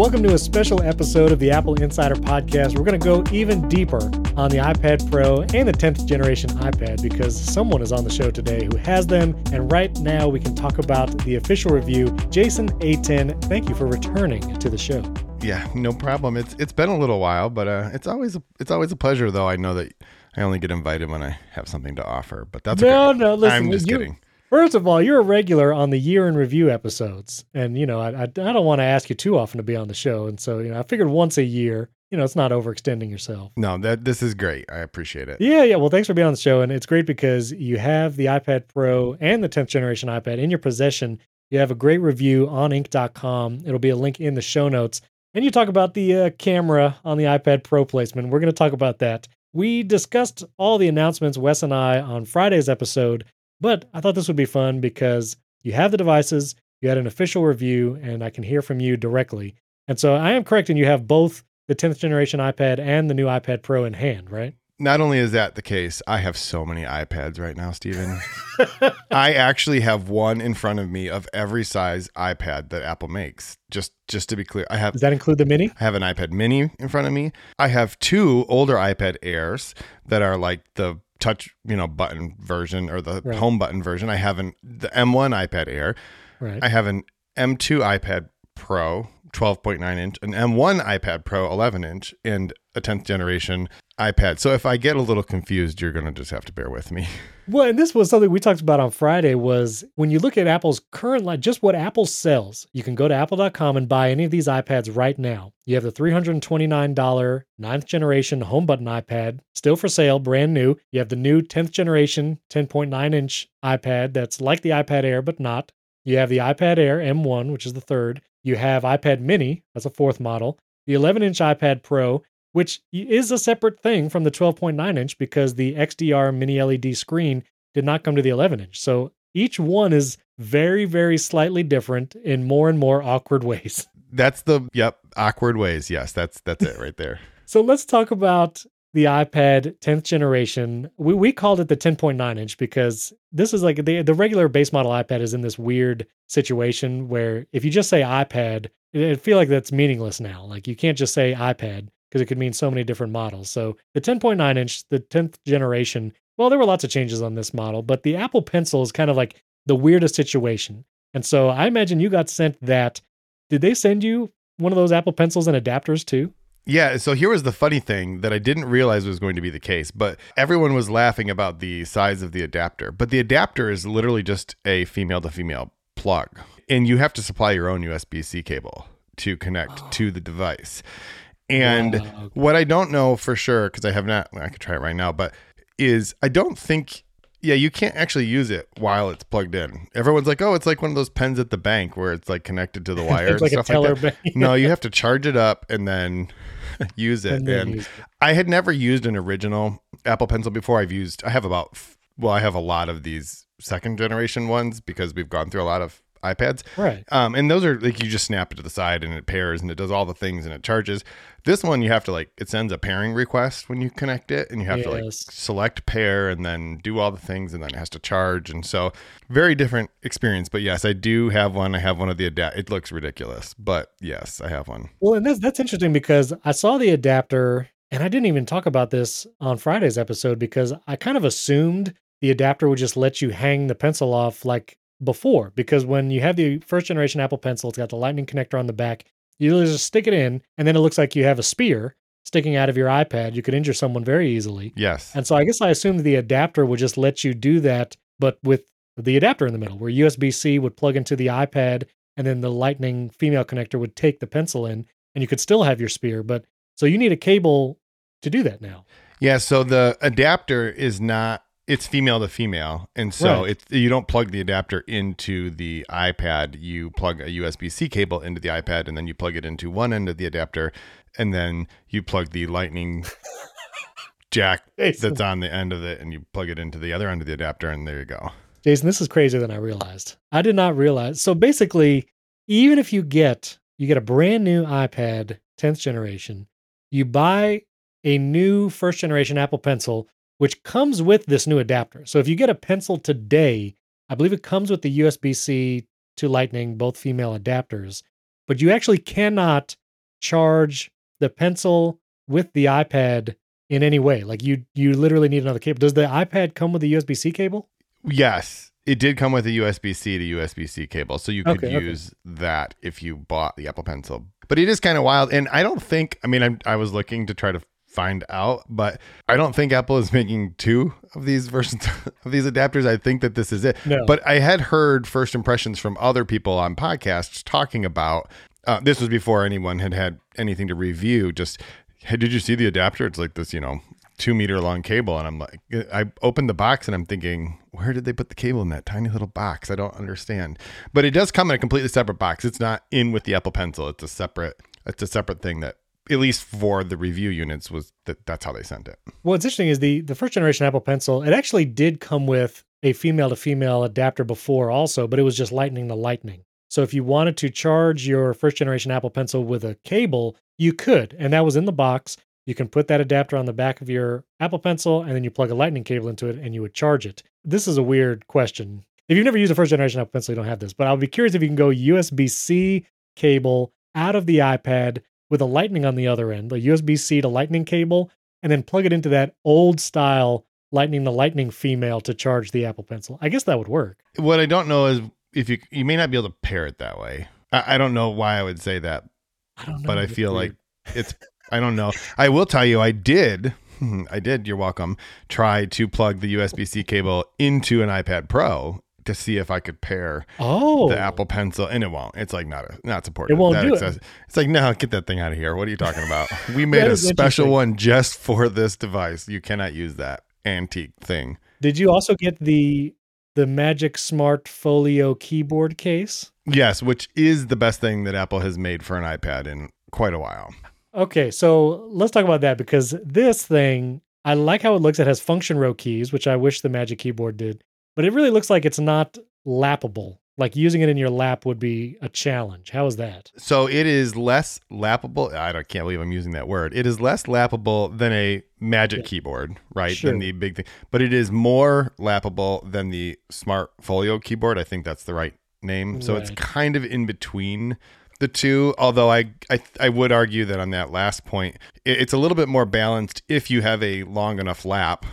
Welcome to a special episode of the Apple Insider Podcast. We're going to go even deeper on the iPad Pro and the 10th generation iPad because someone is on the show today who has them. And right now we can talk about the official review. Jason Aten, thank you for returning to the show. Yeah, no problem. It's it's been a little while, but uh, it's always a, it's always a pleasure. Though I know that I only get invited when I have something to offer, but that's no, okay. no. Listen, I'm just you- kidding. First of all, you're a regular on the year in review episodes, and you know I, I, I don't want to ask you too often to be on the show, and so you know I figured once a year, you know, it's not overextending yourself. No, that this is great. I appreciate it. Yeah, yeah. Well, thanks for being on the show, and it's great because you have the iPad Pro and the 10th generation iPad in your possession. You have a great review on Inc.com. It'll be a link in the show notes, and you talk about the uh, camera on the iPad Pro placement. We're going to talk about that. We discussed all the announcements, Wes and I, on Friday's episode, but I thought this would be fun because you have the devices, you had an official review, and I can hear from you directly. And so I am correct, and you have both the 10th generation iPad and the new iPad Pro in hand, right? Not only is that the case, I have so many iPads right now, Steven. I actually have one in front of me of every size iPad that Apple makes. Just just to be clear, I have Does that include the mini? I have an iPad mini in front of me. I have two older iPad Airs that are like the touch, you know, button version or the Right. home button version. I have an the M1 iPad Air. Right. I have an M2 iPad Pro 12.9 inch, an M1 iPad Pro 11 inch, and a 10th generation iPad. So if I get a little confused, you're going to just have to bear with me. Well, and this was something we talked about on Friday was when you look at Apple's current line, just what Apple sells, you can go to apple.com and buy any of these iPads right now. You have the $329 ninth generation home button iPad still for sale, brand new. You have the new 10th generation 10.9 inch iPad that's like the iPad Air, but not. You have the iPad Air M1, which is the third. You have iPad Mini, that's a fourth model. The 11 inch iPad Pro, which is a separate thing from the 12.9 inch because the XDR mini LED screen did not come to the 11 inch. So each one is very, very slightly different in more and more awkward ways. That's the yep, awkward ways. Yes, that's that's it right there. So let's talk about the iPad 10th generation. We, we called it the 10.9 inch because this is like the, the regular base model iPad is in this weird situation where if you just say iPad, it, it feel like that's meaningless now. Like you can't just say iPad because it could mean so many different models. So the 10.9 inch, the 10th generation, well, there were lots of changes on this model, but the Apple Pencil is kind of like the weirdest situation. And so I imagine you got sent that. Did they send you one of those Apple Pencils and adapters too? Yeah, so here was the funny thing that I didn't realize was going to be the case, but everyone was laughing about the size of the adapter. But the adapter is literally just a female to female plug, and you have to supply your own USB C cable to connect to oh. the device. And Wow. what I don't know for sure, because I have not, I could try it right now, but is I don't think, yeah, you can't actually use it while it's plugged in. Everyone's like, oh, it's like one of those pens at the bank where it's like connected to the wire and like a stuff like teller that. bank. no, you have to charge it up and then use it. And And use I had never used an original Apple Pencil before. I've used, I have about, well, I have a lot of these second generation ones because we've gone through a lot of iPads. Right. Um, and those are like you just snap it to the side and it pairs and it does all the things and it charges. This one you have to like it sends a pairing request when you connect it and you have to like select pair and then do all the things and then it has to charge and so very different experience. But yes, I do have one. I have one of the adapt. It looks ridiculous, but yes, I have one. Well, and that's that's interesting because I saw the adapter and I didn't even talk about this on Friday's episode because I kind of assumed the adapter would just let you hang the pencil off like before. Because when you have the first generation Apple Pencil, it's got the lightning connector on the back. You just stick it in, and then it looks like you have a spear sticking out of your iPad. You could injure someone very easily. Yes. And so I guess I assumed the adapter would just let you do that, but with the adapter in the middle, where USB C would plug into the iPad and then the lightning female connector would take the pencil in and you could still have your spear. But so you need a cable to do that now. Yeah, so the adapter is not it's female to female, and so Right. it's you don't plug the adapter into the iPad. You plug a USB C cable into the iPad, and then you plug it into one end of the adapter, and then you plug the Lightning jack Jason. that's on the end of it, and you plug it into the other end of the adapter, and there you go. Jason, this is crazier than I realized. I did not realize. So basically, even if you get you get a brand new iPad 10th generation, you buy a new first generation Apple Pencil which comes with this new adapter. So if you get a pencil today, I believe it comes with the USB-C to Lightning both female adapters, but you actually cannot charge the pencil with the iPad in any way. Like you you literally need another cable. Does the iPad come with a USB-C cable? Yes, it did come with a USB C to USB C cable, so you could Okay, okay. use that if you bought the Apple Pencil. But it is kind of wild, and I don't think. I mean, I, I was looking to try to find out, but I don't think Apple is making two of these versions of these adapters. I think that this is it. No. But I had heard first impressions from other people on podcasts talking about. Uh, this was before anyone had had anything to review. Just, hey, did you see the adapter? It's like this, you know, two meter long cable. And I'm like, I opened the box and I'm thinking, where did they put the cable in that tiny little box? I don't understand. But it does come in a completely separate box. It's not in with the Apple Pencil. It's a separate. It's a separate thing that, at least for the review units, was that that's how they sent it. Well, what's interesting is the the first generation Apple Pencil. It actually did come with a female to female adapter before, also, but it was just Lightning to Lightning. So if you wanted to charge your first generation Apple Pencil with a cable, you could, and that was in the box. You can put that adapter on the back of your Apple Pencil, and then you plug a Lightning cable into it, and you would charge it. This is a weird question. If you've never used a first generation Apple Pencil, you don't have this, but I'll be curious if you can go USB C cable out of the iPad with a Lightning on the other end, the USB C to Lightning cable, and then plug it into that old style Lightning to Lightning female to charge the Apple Pencil. I guess that would work. What I don't know is if you you may not be able to pair it that way. I, I don't know why I would say that, I don't know. but I feel weird. like it's. I don't know. I will tell you, I did. I did. You're welcome. Try to plug the USB C cable into an iPad Pro to see if I could pair oh, the Apple Pencil, and it won't. It's like not a, not supported. It won't That do it. It's like no, get that thing out of here. What are you talking about? We made a special one just for this device. You cannot use that antique thing. Did you also get the the Magic Smart Folio keyboard case? Yes, which is the best thing that Apple has made for an iPad in quite a while. Okay, so let's talk about that because this thing, I like how it looks. It has function row keys, which I wish the Magic Keyboard did, but it really looks like it's not lappable. Like using it in your lap would be a challenge. How is that? So it is less lappable. I don't, can't believe I'm using that word. It is less lappable than a Magic Yeah. keyboard, right? Sure. Than the big thing, but it is more lappable than the Smart Folio keyboard. I think that's the right name. So it's kind of in between the two. Although I, I, I would argue that on that last point, it, it's a little bit more balanced if you have a long enough lap.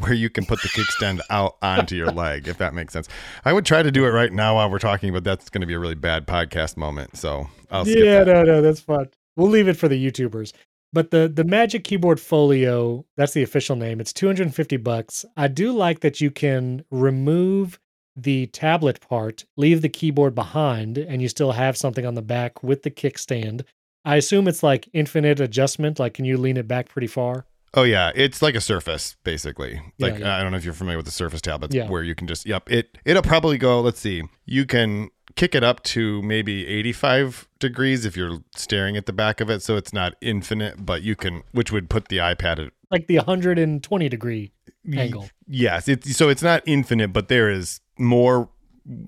Where you can put the kickstand out onto your leg, if that makes sense. I would try to do it right now while we're talking, but that's going to be a really bad podcast moment. So I'll skip yeah, that. no, no, that's fun. We'll leave it for the YouTubers. But the the Magic Keyboard Folio, that's the official name. It's 250 bucks. I do like that you can remove the tablet part, leave the keyboard behind, and you still have something on the back with the kickstand. I assume it's like infinite adjustment. Like, can you lean it back pretty far? Oh yeah, it's like a Surface basically. Yeah, Like yeah. I don't know if you're familiar with the Surface tablets, Yeah. where you can just yep it it'll probably go. Let's see, you can kick it up to maybe 85 degrees if you're staring at the back of it, so it's not infinite, but you can, which would put the iPad at Like the 120 degree angle. Yes, it's so it's not infinite, but there is more,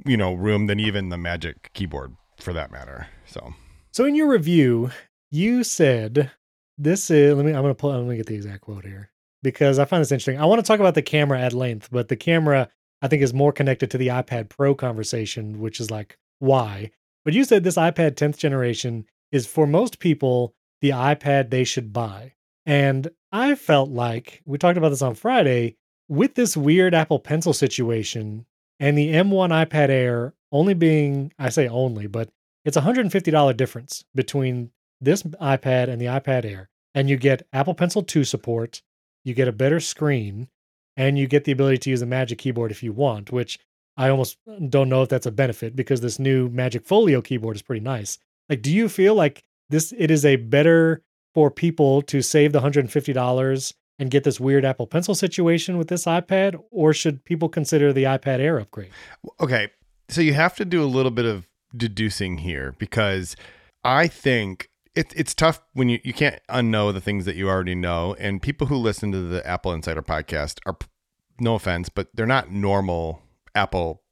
you know, room than even the Magic keyboard for that matter. So So in your review, you said this is let me I'm gonna pull let me get the exact quote here because I find this interesting. I want to talk about the camera at length, but the camera I think is more connected to the iPad Pro conversation, which is like why. But you said this iPad 10th generation is for most people the iPad they should buy. And I felt like we talked about this on Friday with this weird Apple Pencil situation and the M1 iPad Air only being I say only, but it's a $150 difference between this iPad and the iPad Air. And you get Apple Pencil 2 support, you get a better screen, and you get the ability to use a Magic keyboard if you want, which I almost uh, don't know if that's a benefit because this new Magic Folio keyboard is pretty nice. Like, do you feel like this it is a better for people to save the $150 and get this weird Apple Pencil situation with this iPad, or should people consider the iPad Air upgrade? okay, so you have to do a little bit of deducing here because I think it, it's tough when you, you can't unknow the things that you already know. And people who listen to the Apple Insider podcast are, no offense, but they're not normal Apple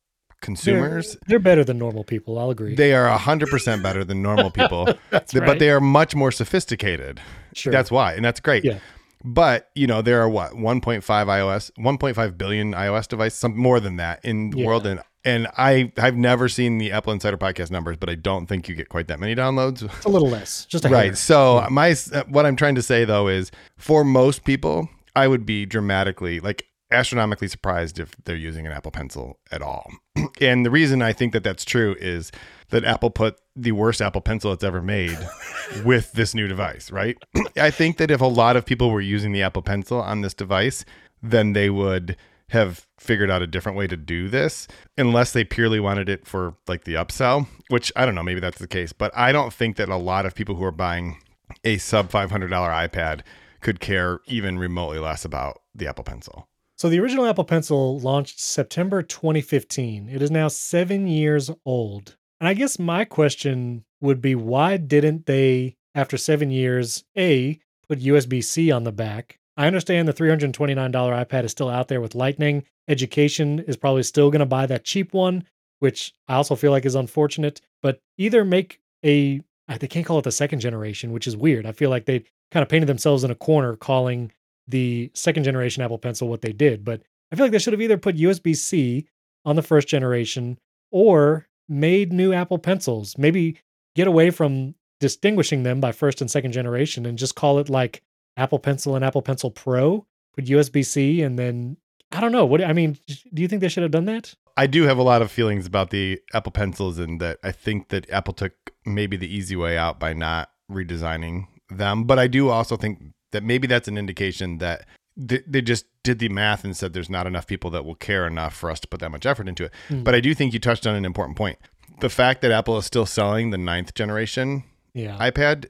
consumers. They're, they're better than normal people. I'll agree. They are 100% better than normal people, That's but they are much more sophisticated. sure. That's why, and that's great. Yeah. But you know, there are what 1.5 iOS, 1.5 billion iOS devices, some more than that in the Yeah. world, and And I I've never seen the Apple Insider podcast numbers, but I don't think you get quite that many downloads. It's a little less, just a right. hair. So my uh, what I'm trying to say though is for most people, I would be dramatically like astronomically surprised if they're using an Apple Pencil at all. and the reason I think that that's true is that Apple put the worst Apple Pencil it's ever made with this new device, right? I think that if a lot of people were using the Apple Pencil on this device, then they would have figured out a different way to do this unless they purely wanted it for like the upsell, which I don't know, maybe that's the case, but I don't think that a lot of people who are buying a sub $500 iPad could care even remotely less about the Apple Pencil. So the original Apple Pencil launched September 2015. It is now 7 years old. And I guess my question would be why didn't they after 7 years A put USB-C on the back? I understand the $329 iPad is still out there with Lightning. Education is probably still going to buy that cheap one, which I also feel like is unfortunate, but either make a uh, they can't call it the second generation, which is weird. I feel like they kind of painted themselves in a corner calling the second generation Apple Pencil what they did. But I feel like they should have either put USB C on the first generation or made new Apple Pencils. Maybe get away from distinguishing them by first and second generation and just call it like Apple Pencil and Apple Pencil Pro, put USB C, and then I don't know. What I mean, do you think they should have done that? I do have a lot of feelings about the Apple Pencils, and that I think that Apple took maybe the easy way out by not redesigning them. But I do also think that maybe that's an indication that they, they just did the math and said there's not enough people that will care enough for us to put that much effort into it. Mm. But I do think you touched on an important point. The fact that Apple is still selling the ninth generation Yeah. iPad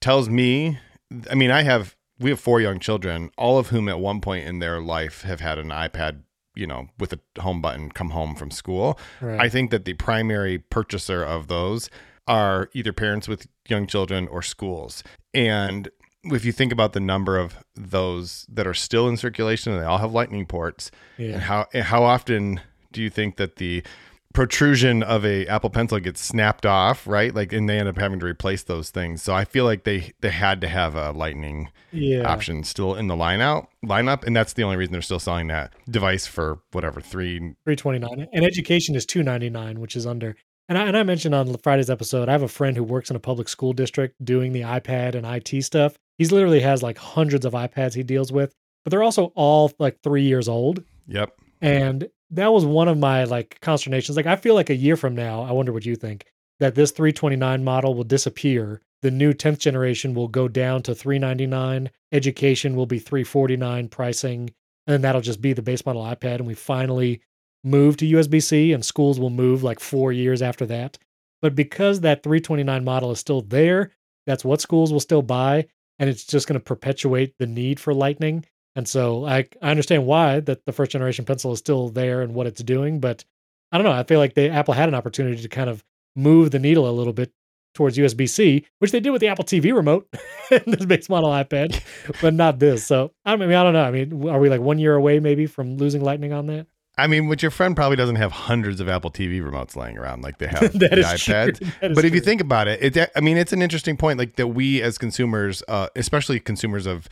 tells me, I mean, I have, we have four young children, all of whom at one point in their life have had an iPad, you know, with a home button come home from school. right. I think that the primary purchaser of those are either parents with young children or schools. And if you think about the number of those that are still in circulation and they all have lightning ports, and how and how often do you think that the protrusion of a Apple Pencil gets snapped off, right? Like, and they end up having to replace those things. So I feel like they they had to have a Lightning Yeah. option still in the line out lineup, and that's the only reason they're still selling that device for whatever three 329 and education is 299 which is under and I, and I mentioned on friday's episode i have a friend who works in a public school district doing the ipad and it stuff he's literally has like hundreds of ipads he deals with but they're also all like three years old Yep. and that was one of my like consternations like i feel like a year from now i wonder what you think that this 329 model will disappear the new 10th generation will go down to 399 education will be 349 pricing and that'll just be the base model ipad and we finally move to usb-c and schools will move like four years after that. But because that 329 model is still there that's what schools will still buy and it's just going to perpetuate the need for lightning and so I, I understand why that the first generation pencil is still there and what it's doing but i don't know i feel like they apple had an opportunity to kind of move the needle a little bit towards USB-C, which they did with the Apple TV remote and this base model iPad, but not this. So I mean, I don't know. I mean, are we like one year away maybe from losing Lightning on that? I mean, what your friend probably doesn't have hundreds of Apple TV remotes laying around like they have the is true. iPads. That is But if you think about it, it I mean, it's an interesting point, like that we as consumers, uh, especially consumers of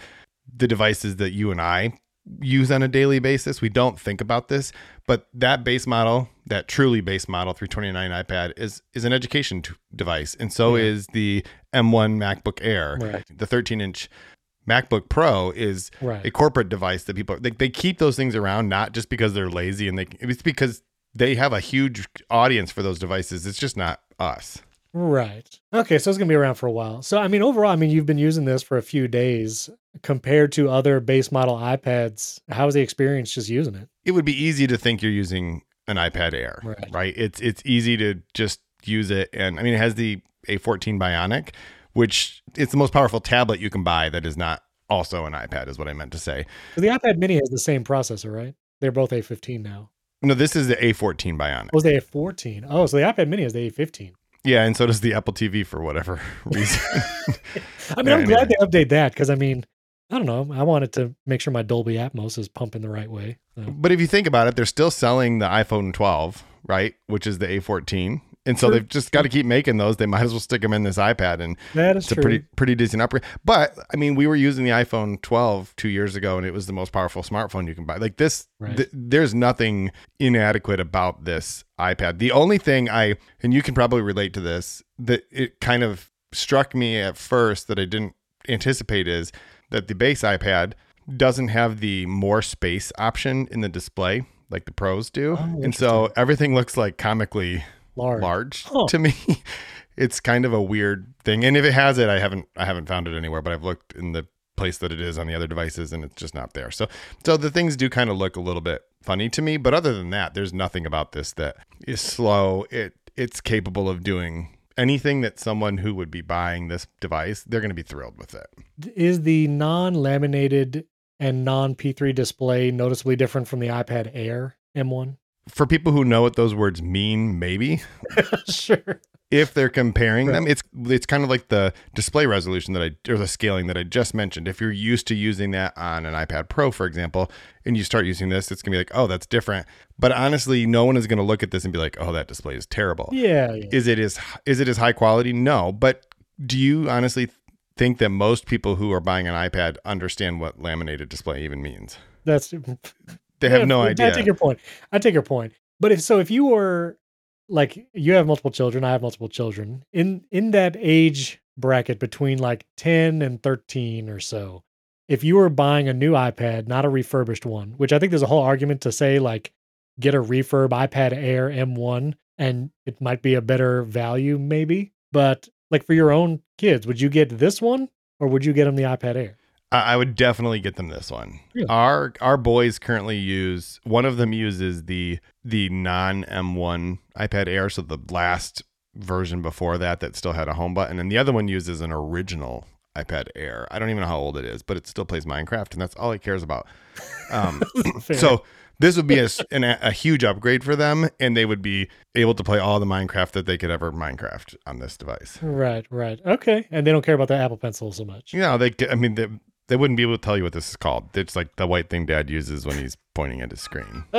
the devices that you and I use on a daily basis, we don't think about this. But that base model, that truly base model 329 iPad, is is an education t- device, and so Yeah. is the M1 MacBook Air. Right. The 13 inch MacBook Pro is right, a corporate device that people they, they keep those things around not just because they're lazy and they it's because they have a huge audience for those devices it's just not us right. Okay, so it's gonna be around for a while. So I mean, overall, I mean, you've been using this for a few days compared to other base model iPads. How was the experience just using it? it would be easy to think you're using an ipad air Right. right, it's it's easy to just use it and i mean it has the a14 bionic which it's the most powerful tablet you can buy that is not also an ipad is what i meant to say So the iPad Mini has the same processor, right? They're both A15 now. no this is the a14 bionic oh, Was the A14? Oh, so the iPad Mini is the A15. Yeah and so does the apple tv for whatever reason I mean, I'm glad they update that because I mean, I don't know. I wanted to make sure my Dolby Atmos is pumping the right way. So, But if you think about it, they're still selling the iPhone 12, right? Which is the A14. And so True. they've just got to keep making those. They might as well stick them in this iPad, and That is it's a pretty pretty decent upgrade. But I mean, we were using the iPhone 12 two years ago, and it was the most powerful smartphone you can buy. Like this, Right. th- there's nothing inadequate about this iPad. The only thing I, and you can probably relate to this, that it kind of struck me at first that I didn't anticipate is that the base iPad doesn't have the more space option in the display like the pros do. Oh, and so everything looks like comically large. large Huh. to me. it's kind of a weird thing. And if it has it, I haven't I haven't found it anywhere, but I've looked in the place that it is on the other devices and it's just not there. So so the things do kind of look a little bit funny to me, but other than that, there's nothing about this that is slow. It it's capable of doing anything that someone who would be buying this device, they're going to be thrilled with it. Is the non-laminated and non-P3 display noticeably different from the iPad Air M1? For people who know what those words mean, maybe sure. if they're comparing Right. them it's it's kind of like the display resolution that I or the scaling that I just mentioned if you're used to using that on an iPad Pro for example and you start using this it's going to be like oh that's different but honestly no one is going to look at this and be like oh that display is terrible Yeah, yeah. is it is is it as high quality no but do you honestly think that most people who are buying an iPad understand what laminated display even means That's they have Yeah, no idea. I take your point. I take your point. But if so, if you were like you have multiple children, I have multiple children in in that age bracket between like ten and thirteen or so. If you were buying a new iPad, not a refurbished one, which I think there's a whole argument to say like get a refurb iPad Air M1 and it might be a better value maybe. But like for your own kids, would you get this one or would you get them the iPad Air? I would definitely get them this one. Really? Our our boys currently use one of them uses the the non M1 iPad Air, so the last version before that that still had a home button, and the other one uses an original iPad Air. I don't even know how old it is, but it still plays Minecraft, and that's all he cares about. Um, so this would be a, an, a huge upgrade for them, and they would be able to play all the Minecraft that they could ever Minecraft on this device. Right, right. Okay. And they don't care about the Apple Pencil so much. You know, they. I mean, they, they wouldn't be able to tell you what this is called. It's like the white thing Dad uses when he's pointing at his screen.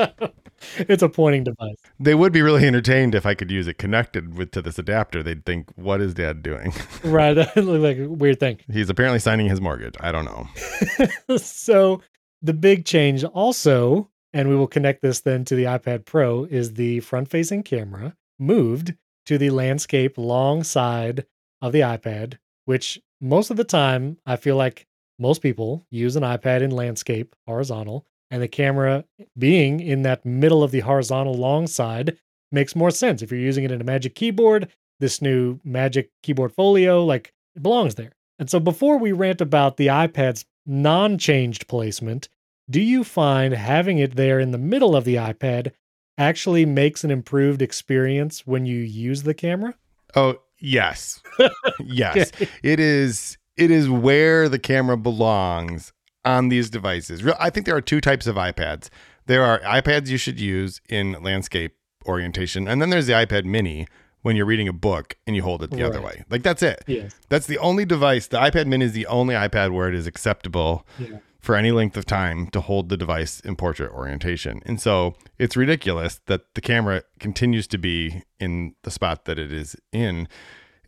it's a pointing device. They would be really entertained if I could use it connected with to this adapter. They'd think, "What is Dad doing?" Right. That looked like a weird thing. he's apparently signing his mortgage. I don't know. so the big change also, and we will connect this then to the iPad Pro, is the front facing camera moved to the landscape long side of the iPad, which most of the time I feel like most people use an iPad in landscape horizontal, and the camera being in that middle of the horizontal long side makes more sense. If you're using it in a Magic Keyboard, this new Magic Keyboard Folio, like it belongs there. And so before we rant about the iPad's non changed placement, do you find having it there in the middle of the iPad actually makes an improved experience when you use the camera? Oh yes, yes. Okay. It is. It is where the camera belongs on these devices. I think there are two types of iPads. There are iPads you should use in landscape orientation, and then there's the iPad Mini when you're reading a book and you hold it the other way. Like that's it. Yes. That's the only device. The iPad Mini is the only iPad where it is acceptable Yeah. for any length of time to hold the device in portrait orientation. And so it's ridiculous that the camera continues to be in the spot that it is in.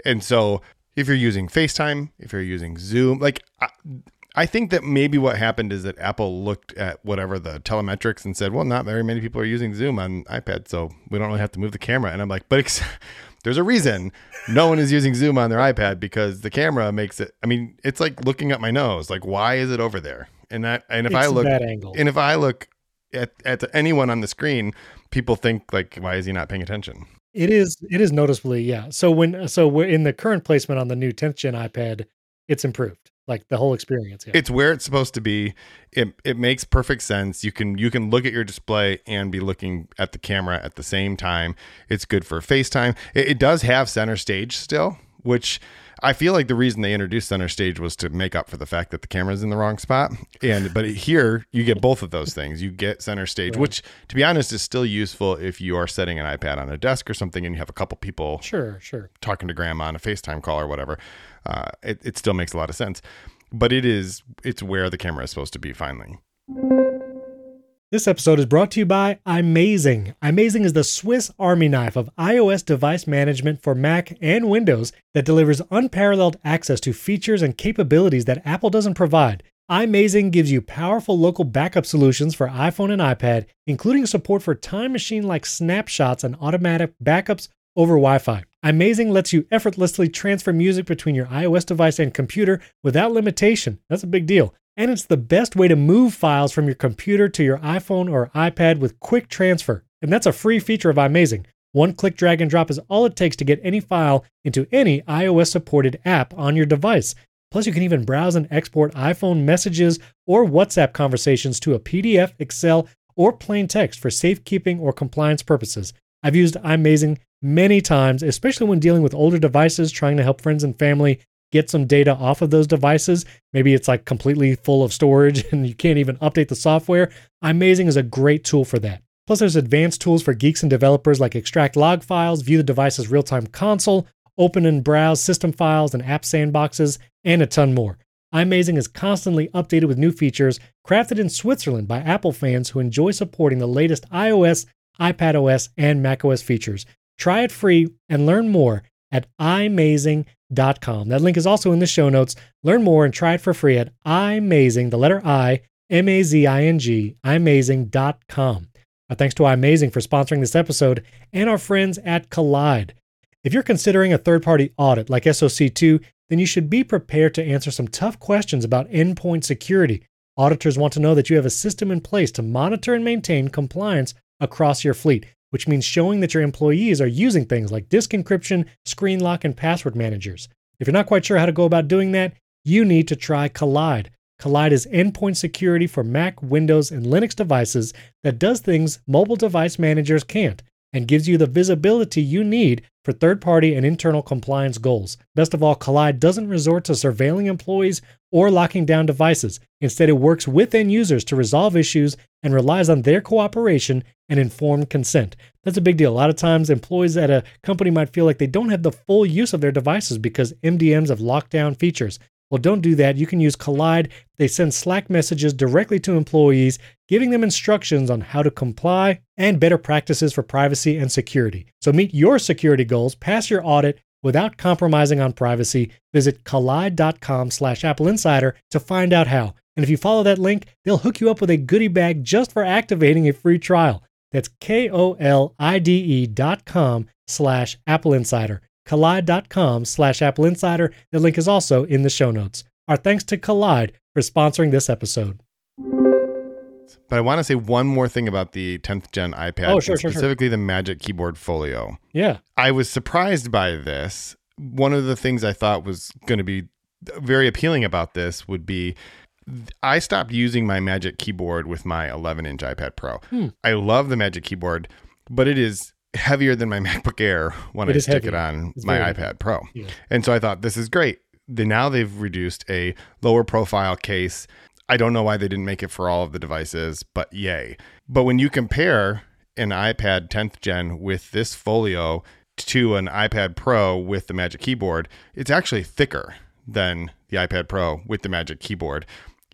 And so if you're using FaceTime, if you're using Zoom, like I, I think that maybe what happened is that Apple looked at whatever the telemetrics and said, well, not very many people are using Zoom on iPad, so we don't really have to move the camera. And I'm like, but ex- there's a reason no one is using Zoom on their iPad because the camera makes it. I mean, it's like looking at my nose. Like, why is it over there? And that, and if it's I look, that angle. and if I look at at anyone on the screen, people think like, why is he not paying attention? It is it is noticeably, yeah. So when so we're in the current placement on the new 10th gen iPad, it's improved. Like the whole experience. Yeah. It's where it's supposed to be. It it makes perfect sense. You can you can look at your display and be looking at the camera at the same time. It's good for FaceTime. It, it does have center stage still, which I feel like the reason they introduced center stage was to make up for the fact that the camera's in the wrong spot. And but here you get both of those things. You get center stage, Right. which to be honest is still useful if you are setting an iPad on a desk or something and you have a couple people sure, sure. talking to grandma on a FaceTime call or whatever, uh, it, it still makes a lot of sense. But it is it's where the camera is supposed to be finally. This episode is brought to you by iMazing. iMazing is the Swiss Army knife of iOS device management for Mac and Windows that delivers unparalleled access to features and capabilities that Apple doesn't provide. iMazing gives you powerful local backup solutions for iPhone and iPad, including support for time machine like snapshots and automatic backups over Wi Fi. iMazing lets you effortlessly transfer music between your iOS device and computer without limitation. That's a big deal. And it's the best way to move files from your computer to your iPhone or iPad with quick transfer. And that's a free feature of iMazing. One click drag and drop is all it takes to get any file into any iOS supported app on your device. Plus, you can even browse and export iPhone messages or WhatsApp conversations to a PDF, Excel, or plain text for safekeeping or compliance purposes. I've used iMazing many times, especially when dealing with older devices, trying to help friends and family get some data off of those devices. Maybe it's like completely full of storage and you can't even update the software. iMazing is a great tool for that. Plus, there's advanced tools for geeks and developers like extract log files, view the device's real time console, open and browse system files and app sandboxes, and a ton more. iMazing is constantly updated with new features crafted in Switzerland by Apple fans who enjoy supporting the latest iOS, iPadOS, and macOS features. Try it free and learn more at imazing.com. That link is also in the show notes. Learn more and try it for free at imazing, the letter I, M A Z I N G, imazing.com. Our thanks to iMazing for sponsoring this episode and our friends at Kolide. If you're considering a third party audit like SOC2, then you should be prepared to answer some tough questions about endpoint security. Auditors want to know that you have a system in place to monitor and maintain compliance across your fleet which means showing that your employees are using things like disk encryption, screen lock, and password managers. If you're not quite sure how to go about doing that, you need to try Kolide. Kolide is endpoint security for Mac, Windows, and Linux devices that does things mobile device managers can't and gives you the visibility you need for third party and internal compliance goals. Best of all, Kolide doesn't resort to surveilling employees or locking down devices. Instead, it works with end users to resolve issues and relies on their cooperation and informed consent. That's a big deal. A lot of times, employees at a company might feel like they don't have the full use of their devices because MDMs have locked down features. Well, don't do that. You can use Kolide. They send Slack messages directly to employees, giving them instructions on how to comply and better practices for privacy and security. So meet your security goals, pass your audit without compromising on privacy. Visit kolide.com slash Apple Insider to find out how. And if you follow that link, they'll hook you up with a goodie bag just for activating a free trial. That's K-O-L-I-D-E dot com slash Apple Insider kolide.com slash Apple Insider. The link is also in the show notes. Our thanks to Kolide for sponsoring this episode. But I want to say one more thing about the 10th gen iPad, Oh, sure, sure, sure. specifically the Magic Keyboard Folio. Yeah. I was surprised by this. One of the things I thought was going to be very appealing about this would be I stopped using my Magic Keyboard with my 11 inch iPad Pro. Hmm. I love the Magic Keyboard, but it is heavier than my MacBook Air when It I stick heavy. it on It's my iPad Pro. Yeah. And so I thought this is great. Now they've reduced a lower profile case. I don't know why they didn't make it for all of the devices, but yay. But when you compare an iPad 10th gen with this folio to an iPad Pro with the Magic Keyboard, it's actually thicker than the iPad Pro with the Magic Keyboard.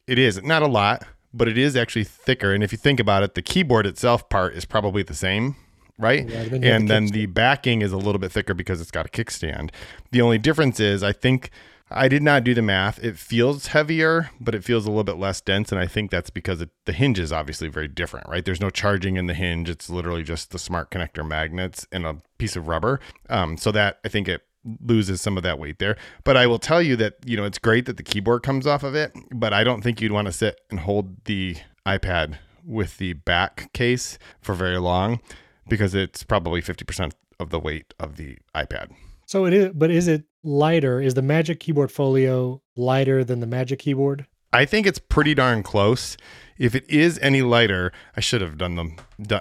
It is not a lot, but it is actually thicker. And if you think about it, the keyboard itself part is probably the same, right? Yeah, and the then the backing is a little bit thicker because it's got a kickstand. The only difference is I think I did not do the math. It feels heavier, but it feels a little bit less dense. And I think that's because it, the hinge is obviously very different, right? There's no charging in the hinge. It's literally just the smart connector magnets and a piece of rubber. Um, so that I think it loses some of that weight there. But I will tell you that, you know, it's great that the keyboard comes off of it, but I don't think you'd want to sit and hold the iPad with the back case for very long because it's probably 50% of the weight of the iPad. So it is, but is it lighter? Is the Magic Keyboard Folio lighter than the Magic Keyboard? I think it's pretty darn close. If it is any lighter, I should have done them.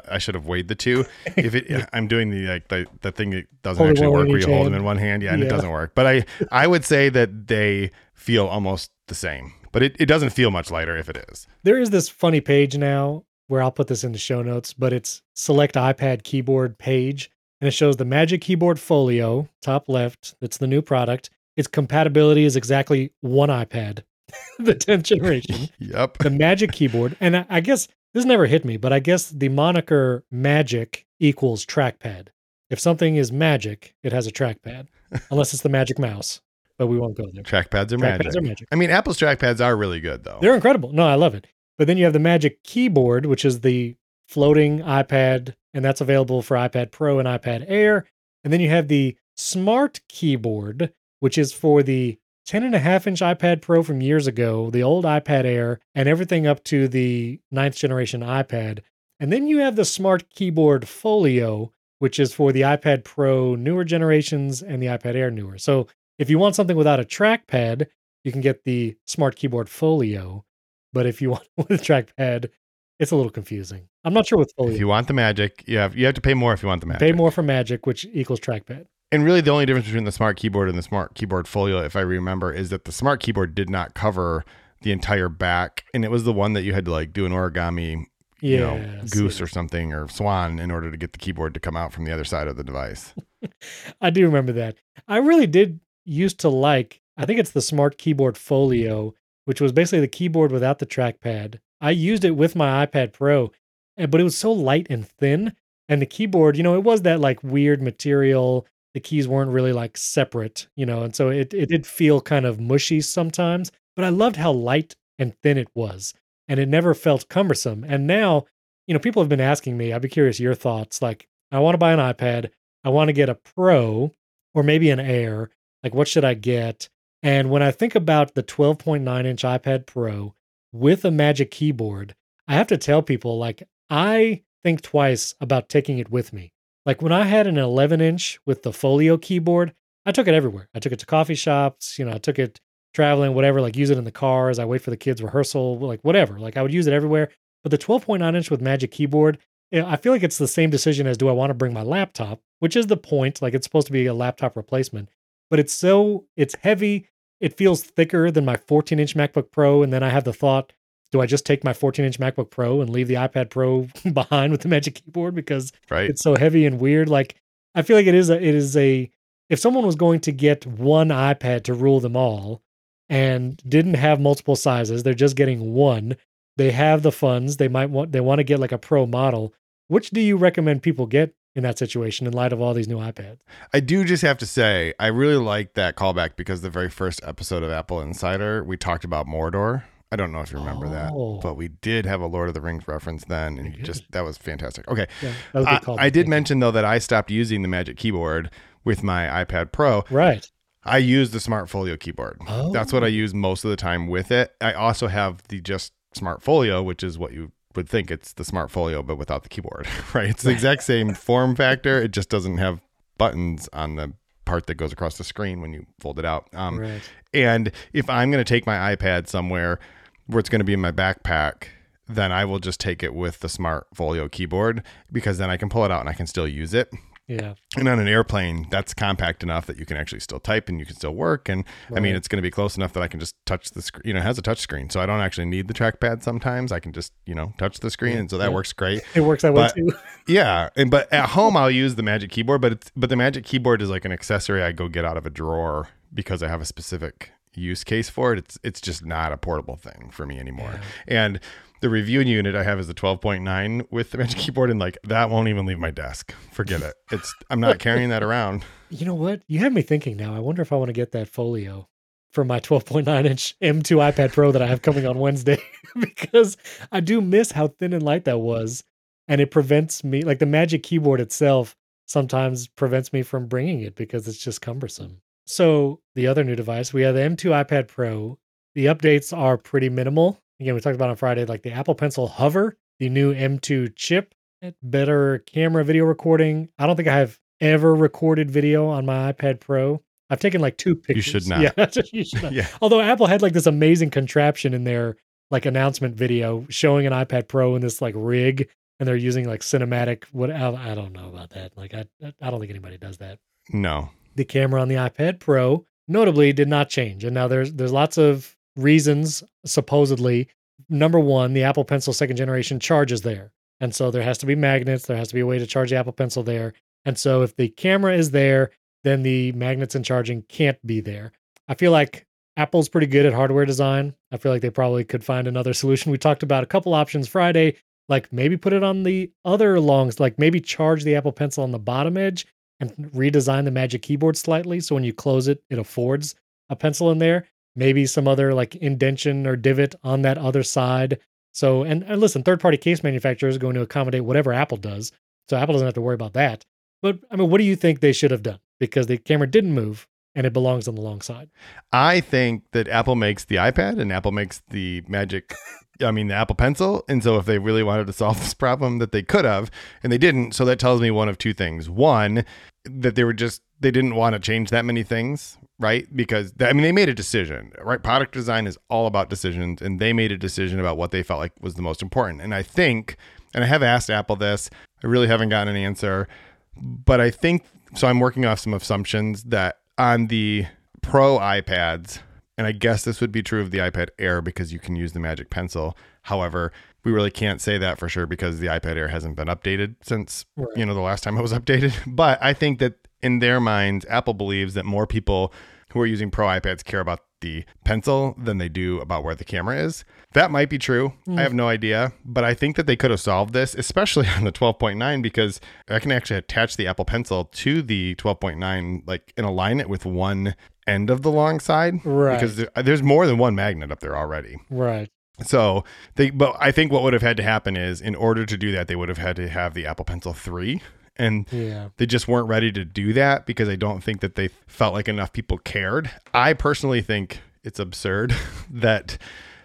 I should have weighed the two. If it, I'm doing the like the, the thing that doesn't Holding actually work where you hold them in one hand. Yeah, and it doesn't work. But I I would say that they feel almost the same. But it, it doesn't feel much lighter if it is. There is this funny page now where I'll put this in the show notes, but it's select iPad keyboard page and it shows the Magic Keyboard Folio, top left. That's the new product. Its compatibility is exactly one iPad, the 10th generation. Yep. the Magic Keyboard, and I, I guess this never hit me, but I guess the moniker magic equals trackpad. If something is magic, it has a trackpad, unless it's the magic mouse. But we won't go there. Trackpads are Trackpads magic. are magic. I mean, Apple's trackpads are really good though. They're incredible. No, I love it. But then you have the Magic Keyboard, which is the floating iPad, and that's available for iPad Pro and iPad Air. And then you have the Smart Keyboard, which is for the 10 and a half inch iPad Pro from years ago, the old iPad Air, and everything up to the ninth generation iPad. And then you have the Smart Keyboard Folio, which is for the iPad Pro newer generations and the iPad Air newer. So if you want something without a trackpad, you can get the Smart Keyboard Folio. But if you want with a trackpad, it's a little confusing. I'm not sure with Folio. if you want the magic, you have you have to pay more if you want the magic. Pay more for Magic, which equals trackpad. And really, the only difference between the smart keyboard and the smart keyboard folio, if I remember, is that the smart keyboard did not cover the entire back, and it was the one that you had to like do an origami, you know, goose or something or swan in order to get the keyboard to come out from the other side of the device. I do remember that. I really did used to like, I think it's the Smart Keyboard Folio, which was basically the keyboard without the trackpad. I used it with my iPad Pro, but it was so light and thin. And the keyboard, you know, it was that like weird material. The keys weren't really like separate, you know, and so it, it did feel kind of mushy sometimes. But I loved how light and thin it was, and it never felt cumbersome. And now, you know, people have been asking me, I'd be curious your thoughts. Like, I want to buy an iPad, I want to get a Pro or maybe an Air. Like, what should I get? And when I think about the 12.9 inch iPad Pro with a Magic Keyboard, I have to tell people, like, I think twice about taking it with me. Like, when I had an 11 inch with the Folio keyboard, I took it everywhere. I took it to coffee shops, you know, I took it traveling, whatever, like use it in the cars. I wait for the kids' rehearsal, like whatever. Like, I would use it everywhere. But the 12.9 inch with Magic Keyboard, eh, I feel like it's the same decision as do I want to bring my laptop, which is the point. Like it's supposed to be a laptop replacement, but it's so it's heavy. It feels thicker than my 14 inch MacBook Pro. And then I have the thought, do I just take my 14 inch MacBook Pro and leave the iPad Pro behind with the Magic Keyboard because Right? it's so heavy and weird? Like I feel like it is a it is a if someone was going to get one iPad to rule them all and didn't have multiple sizes, they're just getting one. They have the funds. They might want they want to get like a pro model. Which do you recommend people get in that situation in light of all these new iPads? I do just have to say, I really like that callback because the very first episode of Apple Insider, we talked about Mordor. I don't know if you remember that, Oh. but we did have a Lord of the Rings reference then, and just that was fantastic. Okay, Yeah, that was I. I did mention though that I stopped using the Magic Keyboard with my iPad Pro. right. I use the Smart Folio keyboard. That's what I Oh. use most of the time with it. I also have the just Smart Folio, which is what you would think it's the Smart Folio, but without the keyboard, right? It's the exact same form factor. It just doesn't have buttons on the part that goes across the screen when you fold it out. Um, right. and if I'm going to take my iPad somewhere where it's going to be in my backpack, then I will just take it with the Smart Folio keyboard because then I can pull it out and I can still use it. Yeah. And on an airplane, that's compact enough that you can actually still type and you can still work. And I mean, it's going to be close enough that I can just touch the screen. You know, it has a touch screen, so I don't actually need the trackpad. Sometimes I can just you know touch the screen, Yeah, and so that yeah. works great. It works that way But- too. Yeah, and but at home I'll use the Magic Keyboard, but it's but the Magic Keyboard is like an accessory I go get out of a drawer because I have a specific use case for it. It's it's just not a portable thing for me anymore. And the review unit I have is the 12.9 with the Magic Keyboard, and like that won't even leave my desk. Forget it. It's I'm not carrying that around. You know what? You have me thinking now. I wonder if I want to get that folio for my 12.9 inch M2 iPad Pro that I have coming on Wednesday because I do miss how thin and light that was. And it prevents me, like the Magic Keyboard itself, sometimes prevents me from bringing it because it's just cumbersome. So, the other new device, we have the M2 iPad Pro. The updates are pretty minimal. Again, we talked about on Friday, like the Apple Pencil Hover, the new M2 chip, better camera video recording. I don't think I have ever recorded video on my iPad Pro. I've taken like two pictures. You should not. Yeah, you should not. yeah. Although Apple had like this amazing contraption in their like announcement video showing an iPad Pro in this like rig, and they're using like cinematic. What I, I don't know about that. Like I I don't think anybody does that. No. The camera on the iPad Pro notably did not change, and now there's there's lots of reasons supposedly. Number one, the Apple Pencil second generation charges there, and so there has to be magnets. There has to be a way to charge the Apple Pencil there, and so if the camera is there, then the magnets and charging can't be there. I feel like Apple's pretty good at hardware design. I feel like they probably could find another solution. We talked about a couple options Friday, like maybe put it on the other longs, like maybe charge the Apple Pencil on the bottom edge and redesign the Magic Keyboard slightly. So when you close it, it affords a pencil in there. Maybe some other like indention or divot on that other side. So, and, and listen, third party case manufacturers going to accommodate whatever Apple does. So Apple doesn't have to worry about that. But I mean, what do you think they should have done? Because the camera didn't move and it belongs on the long side. I think that Apple makes the iPad and Apple makes the Magic, I mean, the Apple Pencil. And so if they really wanted to solve this problem, that they could have, and they didn't. So that tells me one of two things. One, that they were just, they didn't want to change that many things, right? Because, I mean, they made a decision, right? Product design is all about decisions, and they made a decision about what they felt like was the most important. And I think, and I have asked Apple this, I really haven't gotten an answer, but I think, so I'm working off some assumptions that on the Pro iPads, and I guess this would be true of the iPad Air because you can use the Magic Pencil. However, we really can't say that for sure because the iPad Air hasn't been updated since right. you know the last time it was updated. But I think that in their minds, Apple believes that more people who are using Pro iPads care about the pencil than they do about where the camera is. That might be true. Mm. I have no idea, but I think that they could have solved this, especially on the 12.9, because I can actually attach the Apple Pencil to the 12.9, like and align it with one end of the long side, right? Because there's more than one magnet up there already, right? So they, but I think what would have had to happen is, in order to do that, they would have had to have the Apple Pencil three, and yeah. they just weren't ready to do that because I don't think that they felt like enough people cared. I personally think it's absurd that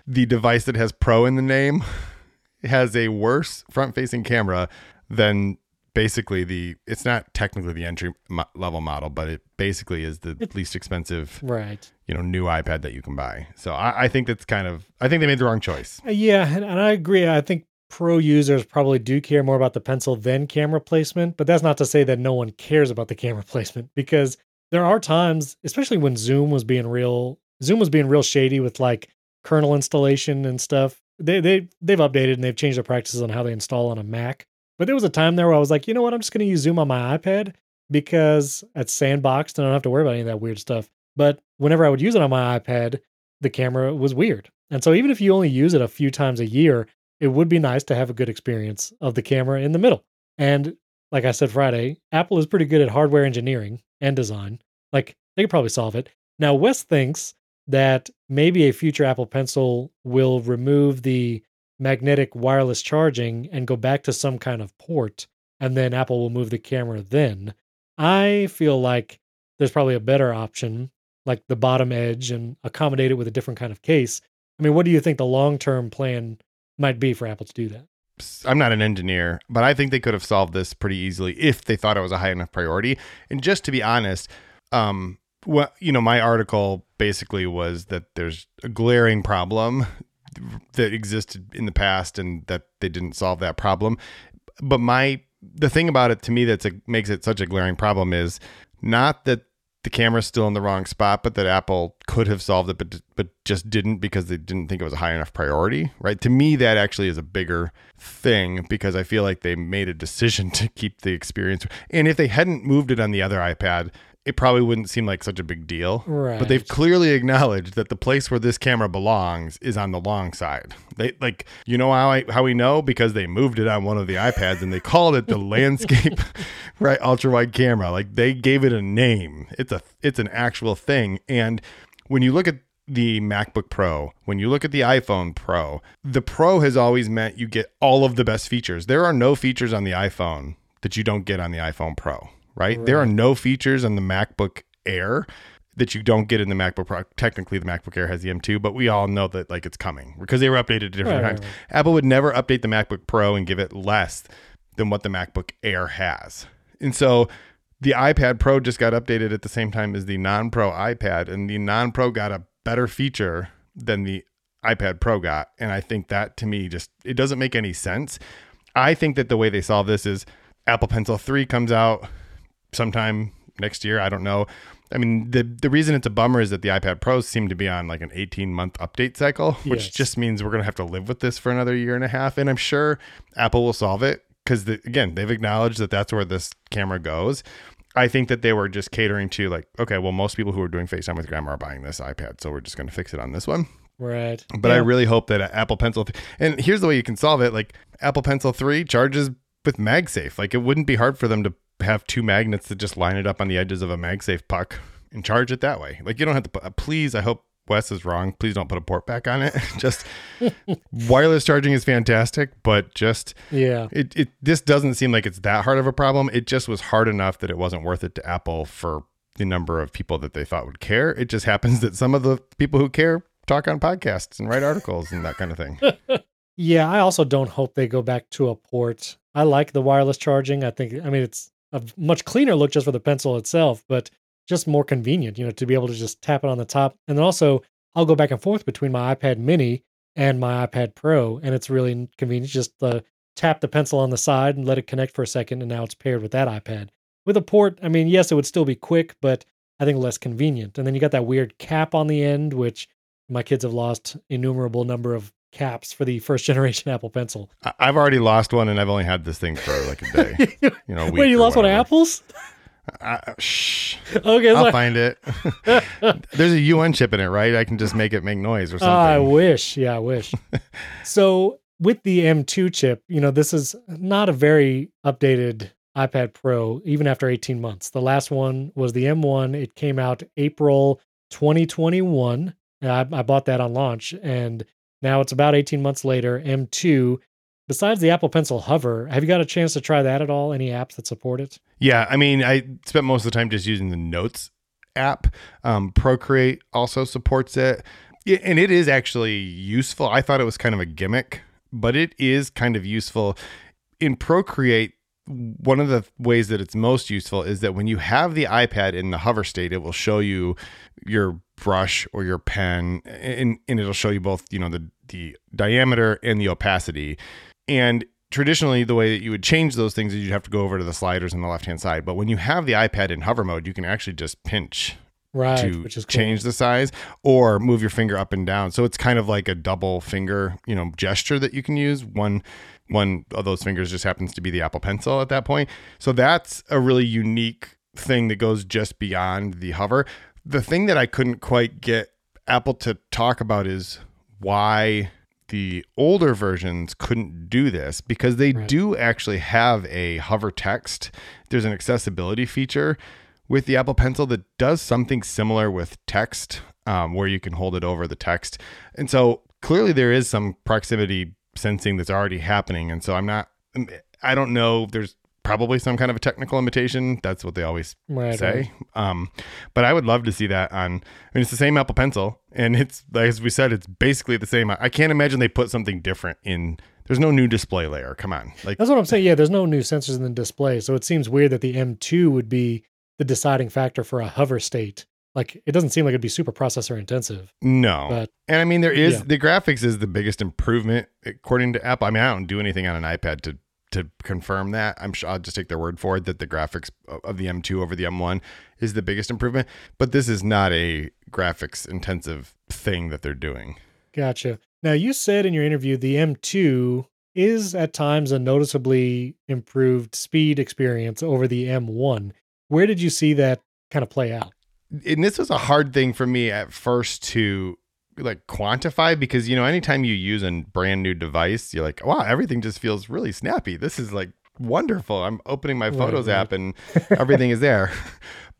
the device that has Pro in the name has a worse front facing camera than basically the it's not technically the entry mo- level model but it basically is the least expensive right you know new ipad that you can buy so I, I, think that's kind of i think they made the wrong choice uh, yeah and i agree i think pro users probably do care more about the pencil than camera placement but that's not to say that no one cares about the camera placement because there are times especially when zoom was being real zoom was being real shady with like kernel installation and stuff. They they they've updated and they've changed their practices on how they install on a Mac. But there was a time there where I was like, you know what, I'm just going to use Zoom on my iPad because it's sandboxed and I don't have to worry about any of that weird stuff. But whenever I would use it on my iPad, the camera was weird. And so even if you only use it a few times a year, it would be nice to have a good experience of the camera in the middle. And like I said Friday, Apple is pretty good at hardware engineering and design. Like they could probably solve it. Now Wes thinks that maybe a future Apple Pencil will remove the magnetic wireless charging and go back to some kind of port, and then Apple will move the camera then. I feel like there's probably a better option, like the bottom edge, and accommodate it with a different kind of case. I mean, what do you think the long term plan might be for Apple to do that? I'm not an engineer, but I think they could have solved this pretty easily if they thought it was a high enough priority. And just to be honest, um, well, you know, my article basically was that there's a glaring problem that existed in the past and that they didn't solve that problem. But my the thing about it to me that makes it such a glaring problem is not that the camera's still in the wrong spot, but that Apple could have solved it, but but just didn't because they didn't think it was a high enough priority, right? To me, that actually is a bigger thing because I feel like they made a decision to keep the experience. And if they hadn't moved it on the other iPad, it probably wouldn't seem like such a big deal. Right. But they've clearly acknowledged that the place where this camera belongs is on the long side. They like you know how I how we know because they moved it on one of the iPads and they called it the landscape right ultra wide camera. Like they gave it a name. It's a it's an actual thing. And when you look at the MacBook Pro, when you look at the iPhone Pro, the Pro has always meant you get all of the best features. There are no features on the iPhone that you don't get on the iPhone Pro right? right? There are no features on the MacBook Air that you don't get in the MacBook Pro. Technically, the MacBook Air has the M2, but we all know that like it's coming because they were updated at different right, times. Right, Apple would never update the MacBook Pro and give it less than what the MacBook Air has. And so the iPad Pro just got updated at the same time as the non-Pro iPad, and the non-Pro got a better feature than the iPad Pro got. And I think that to me just it doesn't make any sense. I think that the way they solve this is Apple Pencil 3 comes out sometime next year. I don't know. I mean, the the reason it's a bummer is that the iPad Pros seem to be on like an 18 month update cycle, which yes. just means we're going to have to live with this for another year and a half. And I'm sure Apple will solve it because, the, again, they've acknowledged that that's where this camera goes. I think that they were just catering to like, okay, well, most people who are doing FaceTime with grandma are buying this iPad, so we're just going to fix it on this one. Right. But I really hope that uh, Apple Pencil, th- and here's the way you can solve it: like Apple Pencil three charges with MagSafe. Like it wouldn't be hard for them to have two magnets that just line it up on the edges of a MagSafe puck and charge it that way. Like you don't have to. Put, uh, please, I hope Wes is wrong. Please don't put a port back on it. just wireless charging is fantastic, but just yeah. it, it this doesn't seem like it's that hard of a problem. It just was hard enough that it wasn't worth it to Apple for the number of people that they thought would care. It just happens that some of the people who care talk on podcasts and write articles and that kind of thing. Yeah, I also don't hope they go back to a port. I like the wireless charging. I think, I mean, it's a much cleaner look just for the pencil itself, but just more convenient, you know, to be able to just tap it on the top. And then also, I'll go back and forth between my iPad mini and my iPad Pro, and it's really convenient. Just uh, tap the pencil on the side and let it connect for a second, and now it's paired with that iPad. With a port, I mean, yes, it would still be quick, but I think less convenient. And then you got that weird cap on the end, which my kids have lost innumerable number of caps for the first generation Apple Pencil. I've already lost one and I've only had this thing for like a day. You know, a week Wait, you lost one of. Apples? I- shh. Okay, I'll like, find it. There's a U1 chip in it, right? I can just make it make noise or something. I wish. Yeah, I wish. so with the M2 chip, you know, this is not a very updated iPad Pro, even after 18 months. The last one was the M1. It came out April 2021. I, I bought that on launch, and now it's about 18 months later. M2. Besides the Apple Pencil Hover, have you got a chance to try that at all? Any apps that support it? Yeah, I mean, I spent most of the time just using the Notes app. Um, Procreate also supports it, and it is actually useful. I thought it was kind of a gimmick, but it is kind of useful. In Procreate, one of the ways that it's most useful is that when you have the iPad in the hover state, it will show you your brush or your pen, and, and it'll show you both, you know, the the diameter and the opacity. And traditionally, the way that you would change those things is you'd have to go over to the sliders on the left hand side. But when you have the iPad in hover mode, you can actually just pinch Right, to which is cool. change the size or move your finger up and down. So it's kind of like a double finger, you know, gesture that you can use. One one of those fingers just happens to be the Apple Pencil at that point. So that's a really unique thing that goes just beyond the hover. The thing that I couldn't quite get Apple to talk about is why the older versions couldn't do this because they Right. do actually have a hover text. There's an accessibility feature with the Apple Pencil that does something similar with text, um, where you can hold it over the text. And so clearly there is some proximity sensing that's already happening. And so I'm not, I don't know, there's probably some kind of a technical limitation. That's what they always Right, say. Um, but I would love to see that on. I mean, it's the same Apple Pencil, and it's as we said, it's basically the same. I can't imagine they put something different in. There's no new display layer. Come on, like That's what I'm saying. Yeah, there's no new sensors in the display, so it seems weird that the M2 would be the deciding factor for a hover state. Like, it doesn't seem like it'd be super processor intensive. no. But and I mean, there is Yeah. the graphics is the biggest improvement according to Apple. I mean, I don't do anything on an iPad to to confirm that. I'm sure I'll just take their word for it that the graphics of the M2 over the M1 is the biggest improvement. But this is not a graphics intensive thing that they're doing. Gotcha. Now, you said in your interview the M2 is at times a noticeably improved speed experience over the M1. Where did you see that kind of play out? and this was a hard thing for me at first to like quantify? Because you know anytime you use a brand new device you're like wow everything just feels really snappy. This is like wonderful. I'm opening my photos right. app and everything is there.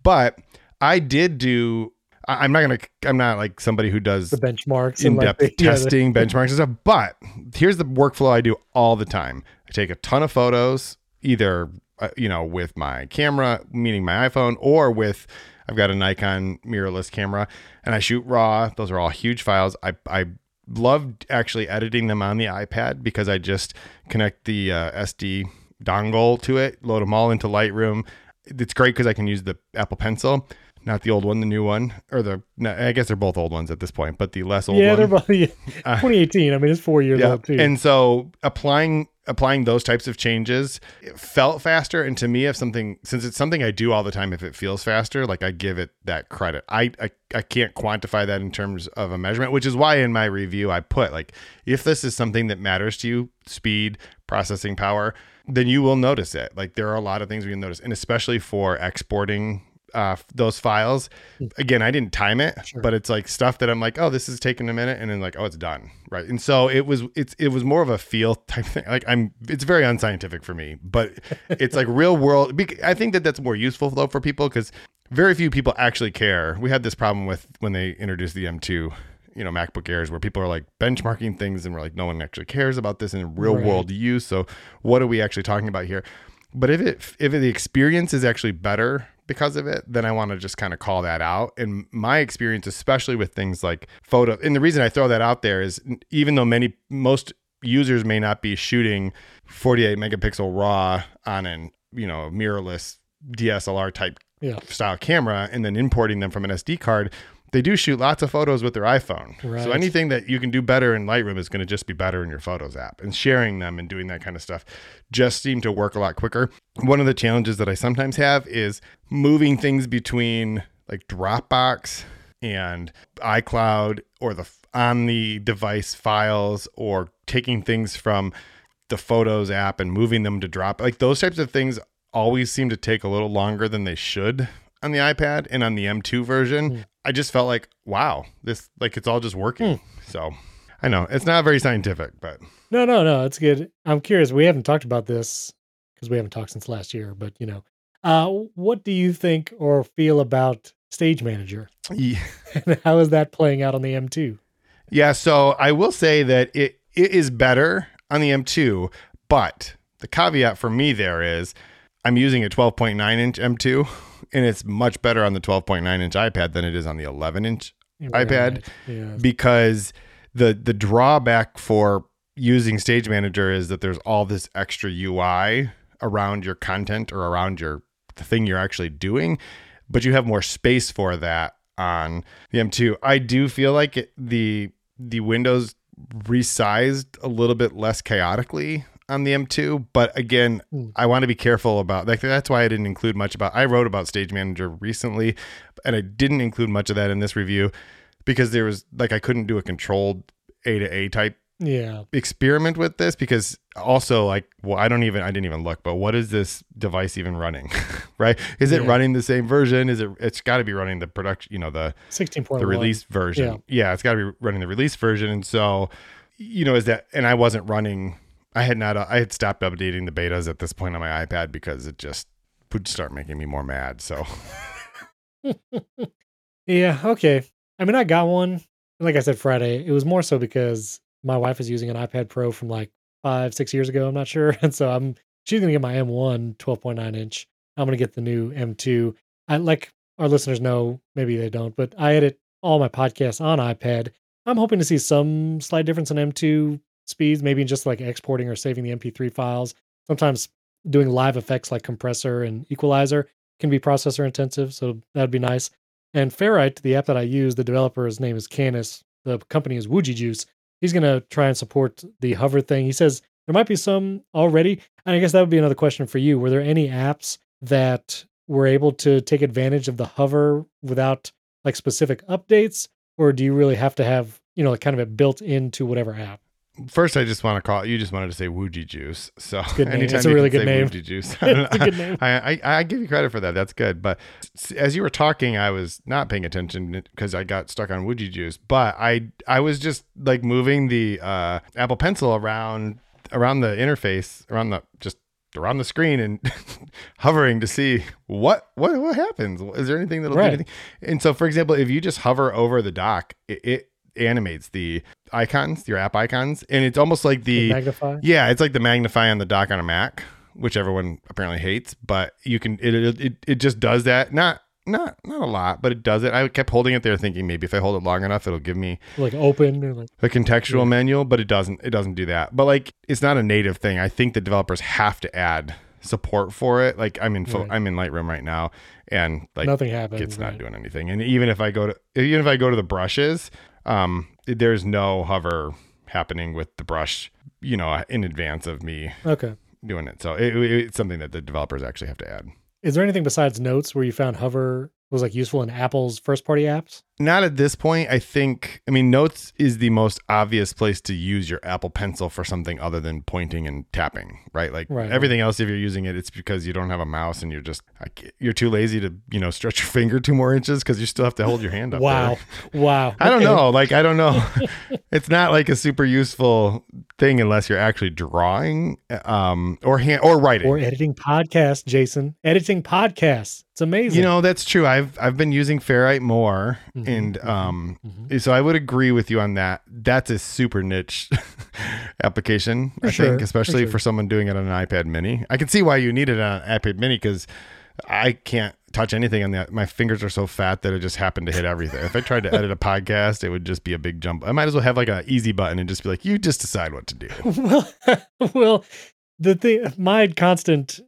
But i did do I- i'm not gonna i'm not like somebody who does The benchmarks in-depth the, yeah, the- testing benchmarks and stuff but here's the workflow i do all the time. I take a ton of photos either uh, you know with my camera meaning my iphone or with i've got a nikon mirrorless camera and i shoot raw. Those are all huge files. I i loved actually editing them on the ipad because i just connect the uh, sd dongle to it load them all into lightroom. It's great because i can use the apple pencil not the old one the new one or the no, i guess they're both old ones at this point but the less old yeah, one they're both yeah, Uh, 2018. I mean, it's four years yeah. old too. And so applying applying those types of changes felt faster. And to me, if something since it's something I do all the time, if it feels faster, like I give it that credit. I I, I can't quantify that in terms of a measurement, which is why in my review I put like if this is something that matters to you, speed, processing power, then you will notice it. Like there are a lot of things we can notice, and especially for exporting uh, those files. Again, I didn't time it, Sure. but it's like stuff that I'm like, oh, this is taking a minute, and then like, oh, it's done, right? And so it was, it's it was more of a feel type thing. Like I'm, it's very unscientific for me, but it's like real world. I think that that's more useful though for people because very few people actually care. We had this problem with when they introduced the M2. You know, MacBook Airs, where people are like benchmarking things, and we're like, no one actually cares about this in real Right. world use. So, what are we actually talking about here? But if it if the experience is actually better because of it, then I want to just kind of call that out. And my experience, especially with things like photo, and the reason I throw that out there is even though many most users may not be shooting 48 megapixel raw on an you know mirrorless DSLR type Yeah. style camera and then importing them from an SD card, they do shoot lots of photos with their iPhone. Right. So anything that you can do better in Lightroom is going to just be better in your Photos app. And sharing them and doing that kind of stuff just seem to work a lot quicker. One of the challenges that I sometimes have is moving things between like Dropbox and iCloud or the on the device files or taking things from the Photos app and moving them to Drop. Like those types of things always seem to take a little longer than they should on the iPad and on the M2 version. Hmm. I just felt like, wow, this like it's all just working. So I know it's not very scientific, but No, no, no. It's good. I'm curious. We haven't talked about this because we haven't talked since last year. But you know, uh, what do you think or feel about Stage Manager? yeah. And how is that playing out on the M2? Yeah, so I will say that it it is better on the M2, but the caveat for me there is I'm using a 12.9 inch M2 and it's much better on the 12.9 inch iPad than it is on the 11 inch iPad. Yeah. because the the drawback for using Stage Manager is that there's all this extra UI around your content or around your the thing you're actually doing, but you have more space for that on the M2. I do feel like it, the the windows resized a little bit less chaotically on the M2, but again, Hmm. I want to be careful about like that's why I didn't include much about I wrote about Stage Manager recently, and I didn't include much of that in this review because there was like I couldn't do a controlled A to A type Yeah. experiment with this because also like well I don't even I didn't even look but what is this device even running right is it Yeah. running the same version is it it's got to be running the production you know the 16.1. the release version yeah, it's got to be running the release version and so you know is that and I wasn't running I had not I had stopped updating the betas at this point on my iPad because it just would start making me more mad so Yeah. Okay. I mean, I got one. Like I said Friday, it was more so because my wife is using an iPad Pro from like five, six years ago. I'm not sure. And so I'm, she's to get my M1 12.9 inch. I'm to get the new M2. I like our listeners know, maybe they don't, but I edit all my podcasts on iPad. I'm hoping to see some slight difference in M2 speeds, maybe just like exporting or saving the MP3 files. Sometimes doing live effects like compressor and equalizer can be processor intensive. So that'd be nice. And Ferrite, the app that I use, the developer's name is Canis. The company is Wooji Juice. He's going to try and support the hover thing. He says there might be some already. And I guess that would be another question for you. Were there any apps that were able to take advantage of the hover without like specific updates? Or do you really have to have, you know, like kind of it built into whatever app? First, I just want to call you. Just wanted to say Wooji Juice. So good name. anytime It's a really good name. Wooji Juice, I, It's a good name. I, I I give you credit for that. That's good. But as you were talking, I was not paying attention because I got stuck on Wooji Juice. But I I was just like moving the uh, Apple Pencil around around the interface around the just around the screen and hovering to see what what what happens. Is there anything that'll Right. do anything? And so, for example, if you just hover over the dock, it, it animates the icons, your app icons, and it's almost like the Magnify? yeah, it's like the magnify on the dock on a Mac, which everyone apparently hates, but you can it it it, just does that. Not not not a lot, but it does it. I kept holding it there thinking maybe if I hold it long enough it'll give me Like open or like, a contextual Yeah. menu, but it doesn't it doesn't do that. But like it's not a native thing. I think the developers have to add support for it. Like I'm in Right. I'm in Lightroom right now and like nothing happens. it's not right. doing anything. And even if I go to even if I go to the brushes, um, there's no hover happening with the brush, you know, in advance of me Okay. doing it. So it, it- it's something that the developers actually have to add. Is there anything besides notes where you found hover was like useful in Apple's first party apps? Not at this point. I think, I mean, Notes is the most obvious place to use your Apple Pencil for something other than pointing and tapping, right? Like Right, everything else, if you're using it, it's because you don't have a mouse and you're just, like, you're too lazy to, you know, stretch your finger two more inches because you still have to hold your hand up. Wow. there. Wow. I don't know. Like, I don't know. it's not like a super useful thing unless you're actually drawing um, or hand or writing. Or editing podcasts, Jason. Editing podcasts. It's amazing. You know, that's true. I've I've been using Ferrite more, Mhm, and mhm, um, mhm. so I would agree with you on that. That's a super niche application, For I sure, think, especially for, sure. someone doing it on an iPad Mini. I can see why you need it on an iPad Mini because I can't touch anything on that. My fingers are so fat that it just happened to hit everything. if I tried to edit a podcast, it would just be a big jump. I might as well have like an easy button and just be like, you just decide what to do. well, well, the thing, my constant,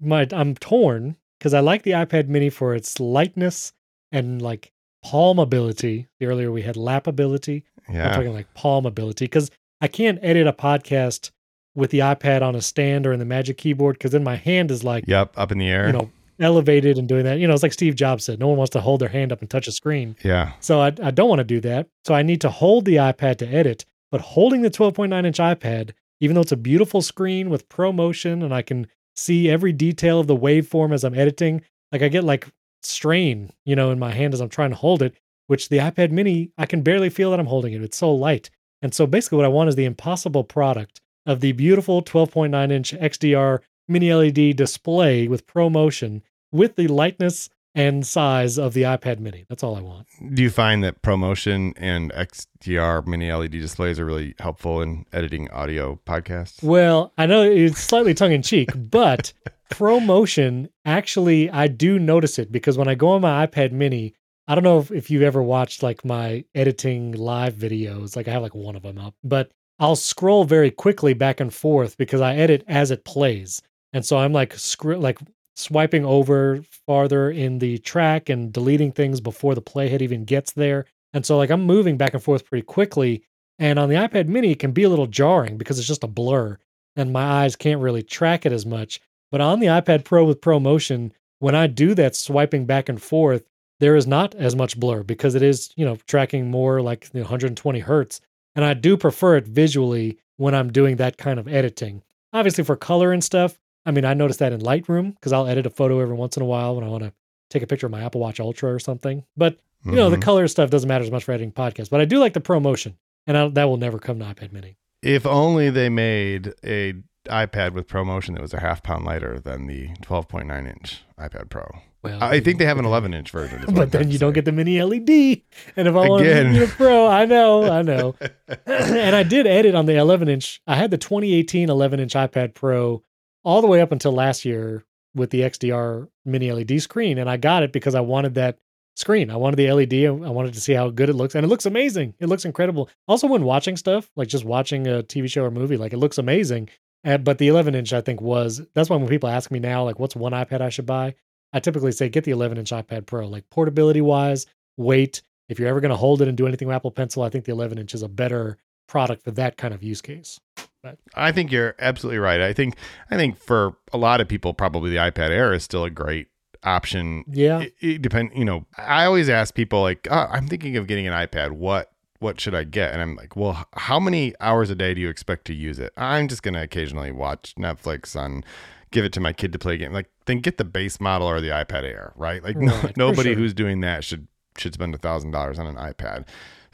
my I'm torn because I like the iPad Mini for its lightness and like palm ability. Earlier we had lap ability. I'm talking like palm ability because I can't edit a podcast with the iPad on a stand or in the Magic Keyboard because then my hand is like Yep. Up in the air. you know elevated and doing that. You know, it's like Steve Jobs said, no one wants to hold their hand up and touch a screen. yeah. So I, I don't want to do that. So I need to hold the iPad to edit, but holding the 12.9 inch iPad, even though it's a beautiful screen with ProMotion and I can see every detail of the waveform as I'm editing, like I get like strain, you know, in my hand as I'm trying to hold it, which the iPad mini, I can barely feel that I'm holding it. It's so light. And so basically what I want is the impossible product of the beautiful 12.9 inch XDR mini LED display with ProMotion with the lightness and size of the iPad mini. That's all I want. Do you find that ProMotion and XDR mini LED displays are really helpful in editing audio podcasts? Well, I know it's slightly tongue in cheek, but ProMotion actually, I do notice it because when I go on my iPad mini, I don't know if, if you've ever watched like my editing live videos. Like I have like one of them up, but I'll scroll very quickly back and forth because I edit as it plays. And so I'm like scr- like swiping over farther in the track and deleting things before the playhead even gets there. And so like I'm moving back and forth pretty quickly. And on the iPad mini, it can be a little jarring because it's just a blur and my eyes can't really track it as much. But on the iPad Pro with ProMotion, when I do that swiping back and forth, there is not as much blur because it is, you know, tracking more like you 120 hertz. And I do prefer it visually when I'm doing that kind of editing. Obviously, for color and stuff, I mean, I notice that in Lightroom because I'll edit a photo every once in a while when I want to take a picture of my Apple Watch Ultra or something. But, you know, the Mhm. color stuff doesn't matter as much for editing podcasts. But I do like the ProMotion, and I, that will never come to iPad mini. If only they made a iPad with ProMotion that was a half pound lighter than the 12.9 inch iPad Pro. Well, I think they have an 11 inch version. is what I'm But then you don't get the mini LED. And if I want to be a pro, I know, I know. and I did edit on the 11 inch. I had the 2018 11 inch iPad Pro all the way up until last year with the XDR mini LED screen. And I got it because I wanted that screen. I wanted the LED. I wanted to see how good it looks. And it looks amazing. It looks incredible. Also, when watching stuff, like just watching a TV show or movie, like it looks amazing. Uh, but the 11 inch, I think, was that's why when people ask me now, like, what's one iPad I should buy? I typically say get the 11 inch iPad Pro, like portability wise, weight. If you're ever going to hold it and do anything with Apple Pencil, I think the 11 inch is a better product for that kind of use case. But I think you're absolutely right. I think I think for a lot of people, probably the iPad Air is still a great option. Yeah. It, it depend. You know, I always ask people like, oh, I'm thinking of getting an iPad. What what should I get? And I'm like, well, how many hours a day do you expect to use it? I'm just gonna occasionally watch Netflix on. Give it to my kid to play a game. Like, then get the base model or the iPad Air, right? Like, no, Right, for nobody sure. who's doing that should should spend a thousand dollars on an iPad.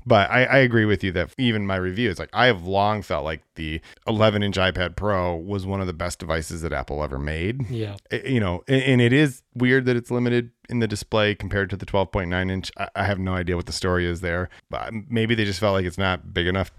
But I, I agree with you that even my review is like I have long felt like the 11 inch iPad Pro was one of the best devices that Apple ever made. Yeah. I- you know, and, and it is weird that it's limited in the display compared to the 12.9 inch. I, I have no idea what the story is there, but maybe they just felt like it's not big enough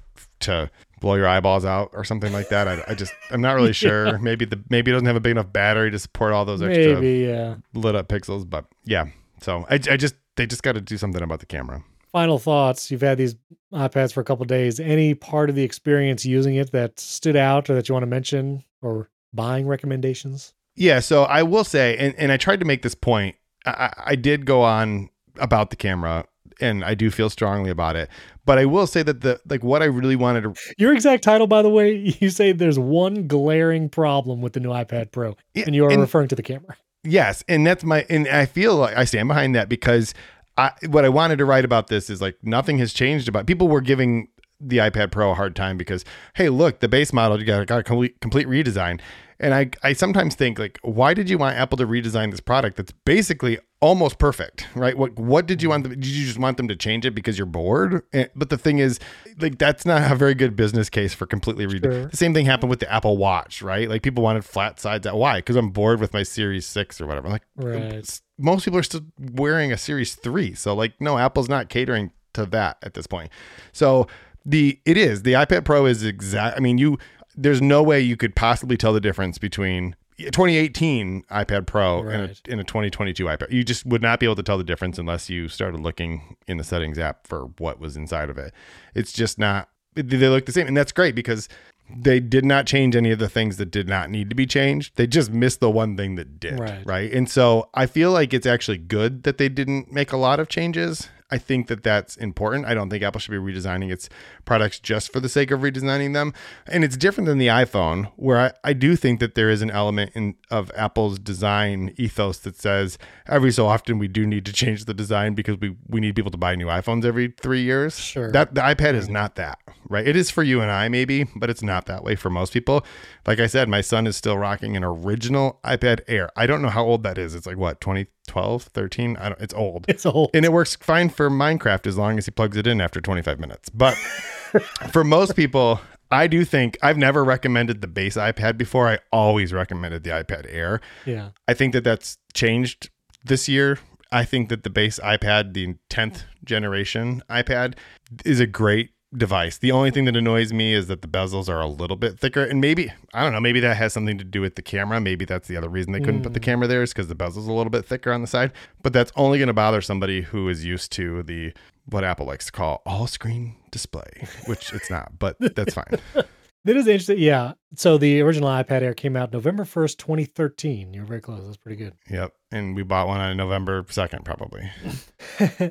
to blow your eyeballs out or something like that. I, I just I'm not really sure. Maybe the maybe it doesn't have a big enough battery to support all those extra Maybe, yeah. lit up pixels. But yeah, so I, I just they just got to do something about the camera. Final thoughts. You've had these iPads for a couple days. Any part of the experience using it that stood out or that you want to mention or buying recommendations? Yeah, so I will say, and, and I tried to make this point. I, I- did go on about the camera, and I do feel strongly about it. But I will say that the like what I really wanted to Your exact title, by the way, you say there's one glaring problem with the new iPad Pro, and you are and- referring to the camera. Yes, and that's my and I feel like I stand behind that because I, what I wanted to write about this is like nothing has changed about people were giving the iPad Pro a hard time because hey, look, the base model you got, got a complete, complete redesign. And I, I sometimes think like, why did you want Apple to redesign this product that's basically almost perfect, right? What what did you want them? Did you just want them to change it because you're bored? And, but the thing is, like, that's not a very good business case for completely redo. Sure. The same thing happened with the Apple Watch, right? Like people wanted flat sides. Why? Because I'm bored with my Series Six or whatever. I'm Like, Right. Most people are still wearing a Series Three, so like, no, Apple's not catering to that at this point. So the it is the iPad Pro is exact. I mean, you there's no way you could possibly tell the difference between 2018 iPad Pro and, Right. a, and a 2022 iPad. You just would not be able to tell the difference unless you started looking in the settings app for what was inside of it. It's just not. They look the same, and that's great because they did not change any of the things that did not need to be changed. They just missed the one thing that did. Right. Right. And so I feel like it's actually good that they didn't make a lot of changes. I think that that's important. I don't think Apple should be redesigning its products just for the sake of redesigning them. And it's different than the iPhone, where I, I do think that there is an element in of Apple's design ethos that says every so often we do need to change the design because we, we need people to buy new iPhones every three years. Sure. That the iPad is not that, right? It is for you and I maybe, but it's not that way for most people. Like I said, my son is still rocking an original iPad Air. I don't know how old that is. It's like what, 2012, 13? I don't it's old. It's old. And it works fine for Minecraft as long as he plugs it in after 25 minutes. But for most people, I do think I've never recommended the base iPad before. I always recommended the iPad Air. yeah. I think that that's changed this year. I think that the base iPad, the 10th generation iPad, is a great device. The only thing that annoys me is that the bezels are a little bit thicker. And maybe, I don't know, maybe that has something to do with the camera. Maybe that's the other reason they couldn't put the mm. camera there is because the bezel's a little bit thicker on the side. But that's only going to bother somebody who is used to the, what Apple likes to call all screen display, which it's not, but that's fine. That is interesting. Yeah. So the original iPad Air came out November 1st, 2013. You're very close. That's pretty good. Yep. And we bought one on November 2nd, probably.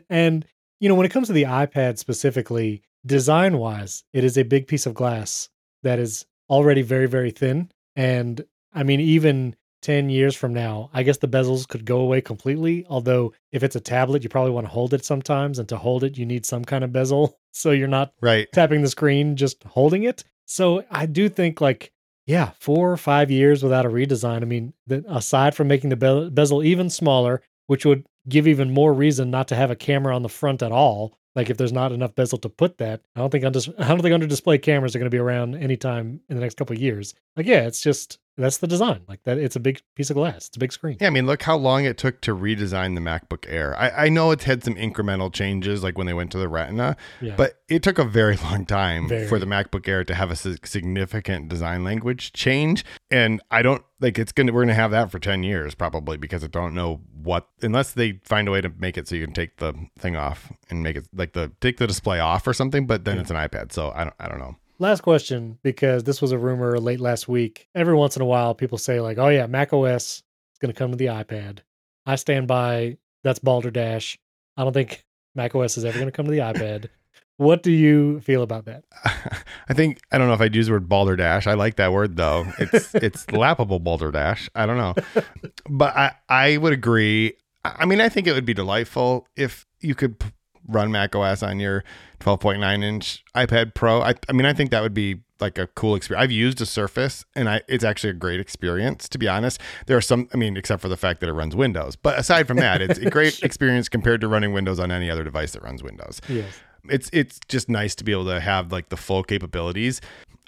and, you know, when it comes to the iPad specifically, design wise, it is a big piece of glass that is already very, very thin. And I mean, even 10 years from now, I guess the bezels could go away completely. Although, if it's a tablet, you probably want to hold it sometimes. And to hold it, you need some kind of bezel. So you're not Right. tapping the screen, just holding it. So I do think like, yeah, four or five years without a redesign. I mean, the, aside from making the be- bezel even smaller, which would give even more reason not to have a camera on the front at all. Like if there's not enough bezel to put that, I don't think under, I don't think under display cameras are going to be around anytime in the next couple of years. Like yeah, it's just that's the design. Like that, it's a big piece of glass. It's a big screen. Yeah, I mean, look how long it took to redesign the MacBook Air. I, I know it's had some incremental changes, like when they went to the Retina, Yeah. but it took a very long time Very. for the MacBook Air to have a significant design language change. And I don't like it's gonna we're gonna have that for ten years probably because I don't know what unless they find a way to make it so you can take the thing off and make it like the take the display off or something. But then Yeah. it's an iPad, so I don't I don't know. Last question, because this was a rumor late last week. Every once in a while, people say, like, oh, yeah, Mac OS is going to come to the iPad. I stand by that's Balderdash. I don't think Mac OS is ever going to come to the iPad. What do you feel about that? I think I don't know if I'd use the word balderdash. I like that word though. It's it's lappable balderdash. I don't know, but I I would agree. I mean, I think it would be delightful if you could p- run Mac OS on your 12.9 inch iPad Pro. I I mean, I think that would be like a cool experience. I've used a Surface and I it's actually a great experience to be honest. There are some I mean, except for the fact that it runs Windows. But aside from that, it's a great experience compared to running Windows on any other device that runs Windows Yes. it's it's just nice to be able to have like the full capabilities.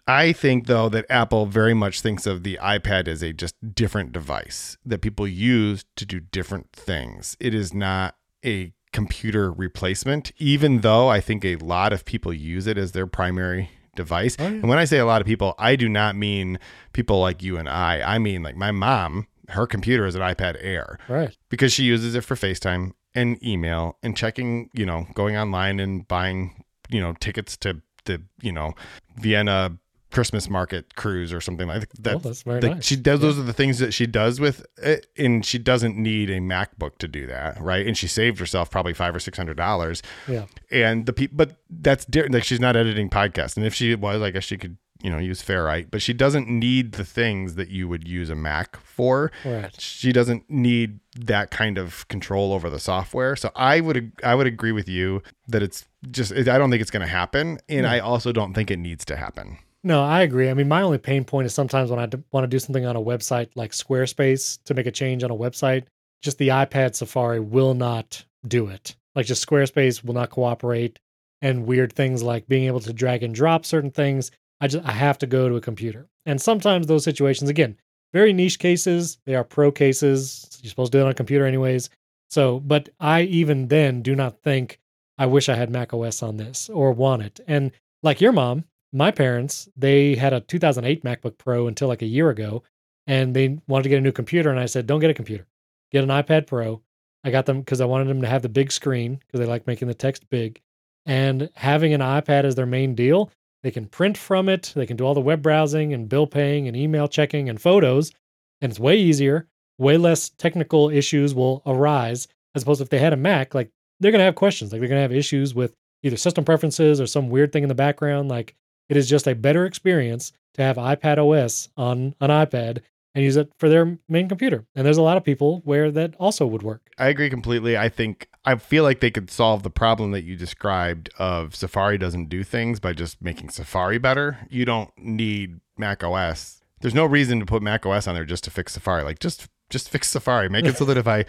I think though that Apple very much thinks of the iPad as a just different device that people use to do different things. It is not a computer replacement, even though I think a lot of people use it as their primary device. Oh, yeah. And when I say a lot of people, I do not mean people like you and I. I mean like my mom, her computer is an iPad Air Right. because she uses it for FaceTime and email and checking, you know, going online and buying, you know, tickets to the, you know, Vienna Christmas market cruise or something like that. That's very like, nice. She does those are the things that she does with it, and she doesn't need a MacBook to do that, right? And she saved herself probably five or six hundred dollars. Yeah. And the people, but that's different. Like she's not editing podcasts, and if she was, I guess she could you know, use Ferrite, but she doesn't need the things that you would use a Mac for. Right. She doesn't need that kind of control over the software. So I would I would agree with you that it's just I don't think it's going to happen, and No. I also don't think it needs to happen. No, I agree. I mean, my only pain point is sometimes when I want to do something on a website like Squarespace to make a change on a website, just the iPad Safari will not do it. Like just Squarespace will not cooperate and weird things like being able to drag and drop certain things. I just I have to go to a computer. And sometimes those situations again, very niche cases, they are pro cases. You're supposed to do it on a computer anyways. So, but I even then do not think I wish I had Mac OS on this or want it. And like your mom, my parents, they had a 2008 MacBook Pro until like a year ago, and they wanted to get a new computer. And I said, don't get a computer, get an iPad Pro. I got them because I wanted them to have the big screen because they like making the text big. And having an iPad as their main deal, they can print from it, they can do all the web browsing and bill paying and email checking and photos. And it's way easier, way less technical issues will arise as opposed to if they had a Mac, like they're going to have questions, like they're going to have issues with either system preferences or some weird thing in the background. Like it is just a better experience to have iPad OS on an iPad and use it for their main computer. And there's a lot of people where that also would work. I agree completely. I think I feel like they could solve the problem that you described of Safari doesn't do things by just making Safari better. You don't need Mac OS. There's no reason to put Mac OS on there just to fix Safari. Like just just fix Safari. Make it so that if I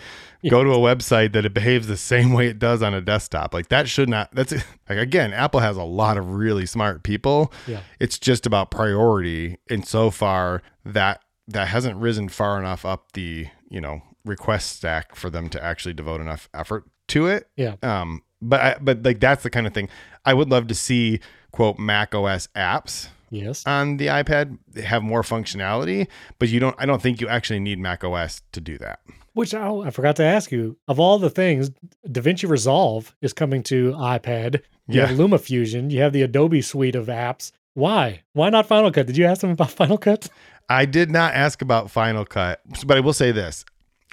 go to a website that it behaves the same way it does on a desktop. Like that should not that's like again, Apple has a lot of really smart people. Yeah. It's just about priority. And so far that that hasn't risen far enough up the, you know, request stack for them to actually devote enough effort to it. Yeah. Um, but I, but like that's the kind of thing I would love to see. Quote Mac OS apps Yes. on the iPad have more functionality, but you don't. I don't think you actually need Mac OS to do that. Which oh, I forgot to ask you. Of all the things, DaVinci Resolve is coming to iPad. You Yeah. have LumaFusion. You have the Adobe suite of apps. Why? Why not Final Cut? Did you ask them about Final Cut? I did not ask about Final Cut, but I will say this: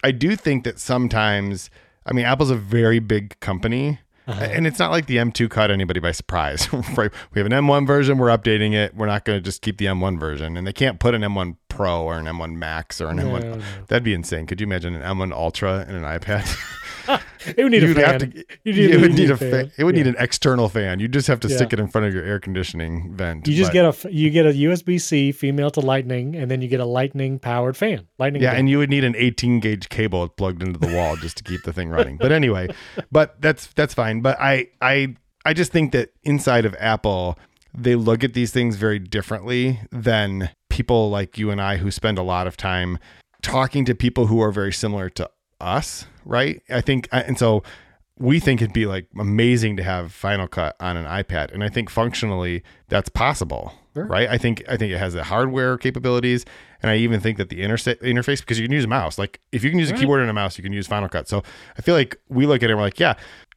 I do think that sometimes. I mean, Apple's a very big company. Uh-huh. And it's not like the M2 caught anybody by surprise. right? We have an M1 version, we're updating it. We're not going to just keep the M1 version. And they can't put an M1 Pro or an M1 Max or an No, M1. no. That'd be insane. Could you imagine an M1 Ultra and an iPad? It would need a You'd fan. have to- You it need- would need a fan. fan. It would Yeah. need an external fan. You just have to Yeah. stick it in front of your air conditioning vent. You just But- get a you get a USB C female to Lightning, and then you get a Lightning powered fan. Lightning. yeah, fan. and you would need an 18 gauge cable plugged into the wall just to keep the thing running. But anyway, but that's that's fine. But I I I just think that inside of Apple, they look at these things very differently than people like you and I who spend a lot of time talking to people who are very similar to us, right? I think and so we think it'd be like amazing to have Final Cut on an iPad, and I think functionally that's possible, Sure. right? I think I think it has the hardware capabilities, and I even think that the intersa- interface because you can use a mouse. Like if you can use a keyboard and a mouse, you can use Final Cut. So I feel like we look at it, and we're like, yeah.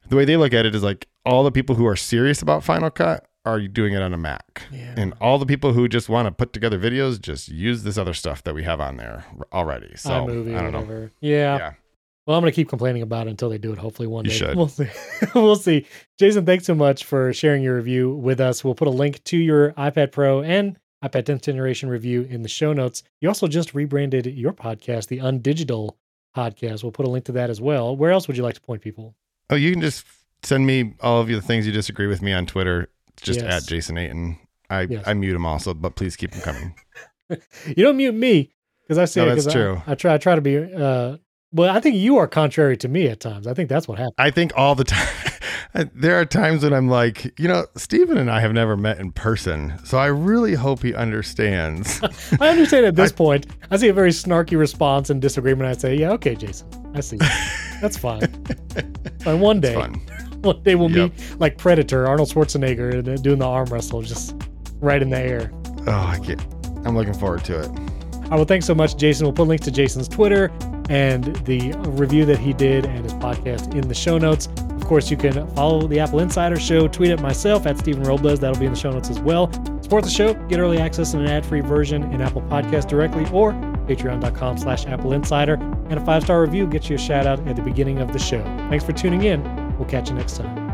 The way they look at it is like all the people who are serious about Final Cut are doing it on a Mac, Yeah. and all the people who just want to put together videos just use this other stuff that we have on there already. So iMovie I don't know. whatever. Yeah. Yeah. Well, I'm going to keep complaining about it until they do it. Hopefully, one You day. should. We'll see. we'll see. Jason, thanks so much for sharing your review with us. We'll put a link to your iPad Pro and iPad 10th generation review in the show notes. You also just rebranded your podcast, the Undigital Podcast. We'll put a link to that as well. Where else would you like to point people? Oh, you can just send me all of the things you disagree with me on Twitter. Just Yes. at Jason Aten. I, Yes. I mute them also, but please keep them coming. You don't mute me because I say No, it that's 'cause I- true. I, try. I try to be. Uh, well, I think you are contrary to me at times. I think that's what happened. I think all the time. there are times when I'm like, you know, Stephen and I have never met in person, so I really hope he understands. I understand at this point. I see a very snarky response and disagreement. I say, "Yeah, okay, Jason, I see. That's fine." and one day, one day we'll Yep. meet like Predator, Arnold Schwarzenegger, doing the arm wrestle, just right in the air. Oh, I can't. I'm looking forward to it. Right, well, thanks so much, Jason. We'll put links to Jason's Twitter and the review that he did and his podcast in the show notes. Of course, you can follow the Apple Insider Show, tweet at myself at Stephen Robles. That'll be in the show notes as well. Support the show, get early access and an ad-free version in Apple Podcast directly or patreon.com slash Apple Insider. And a five-star review gets you a shout out at the beginning of the show. Thanks for tuning in. We'll catch you next time.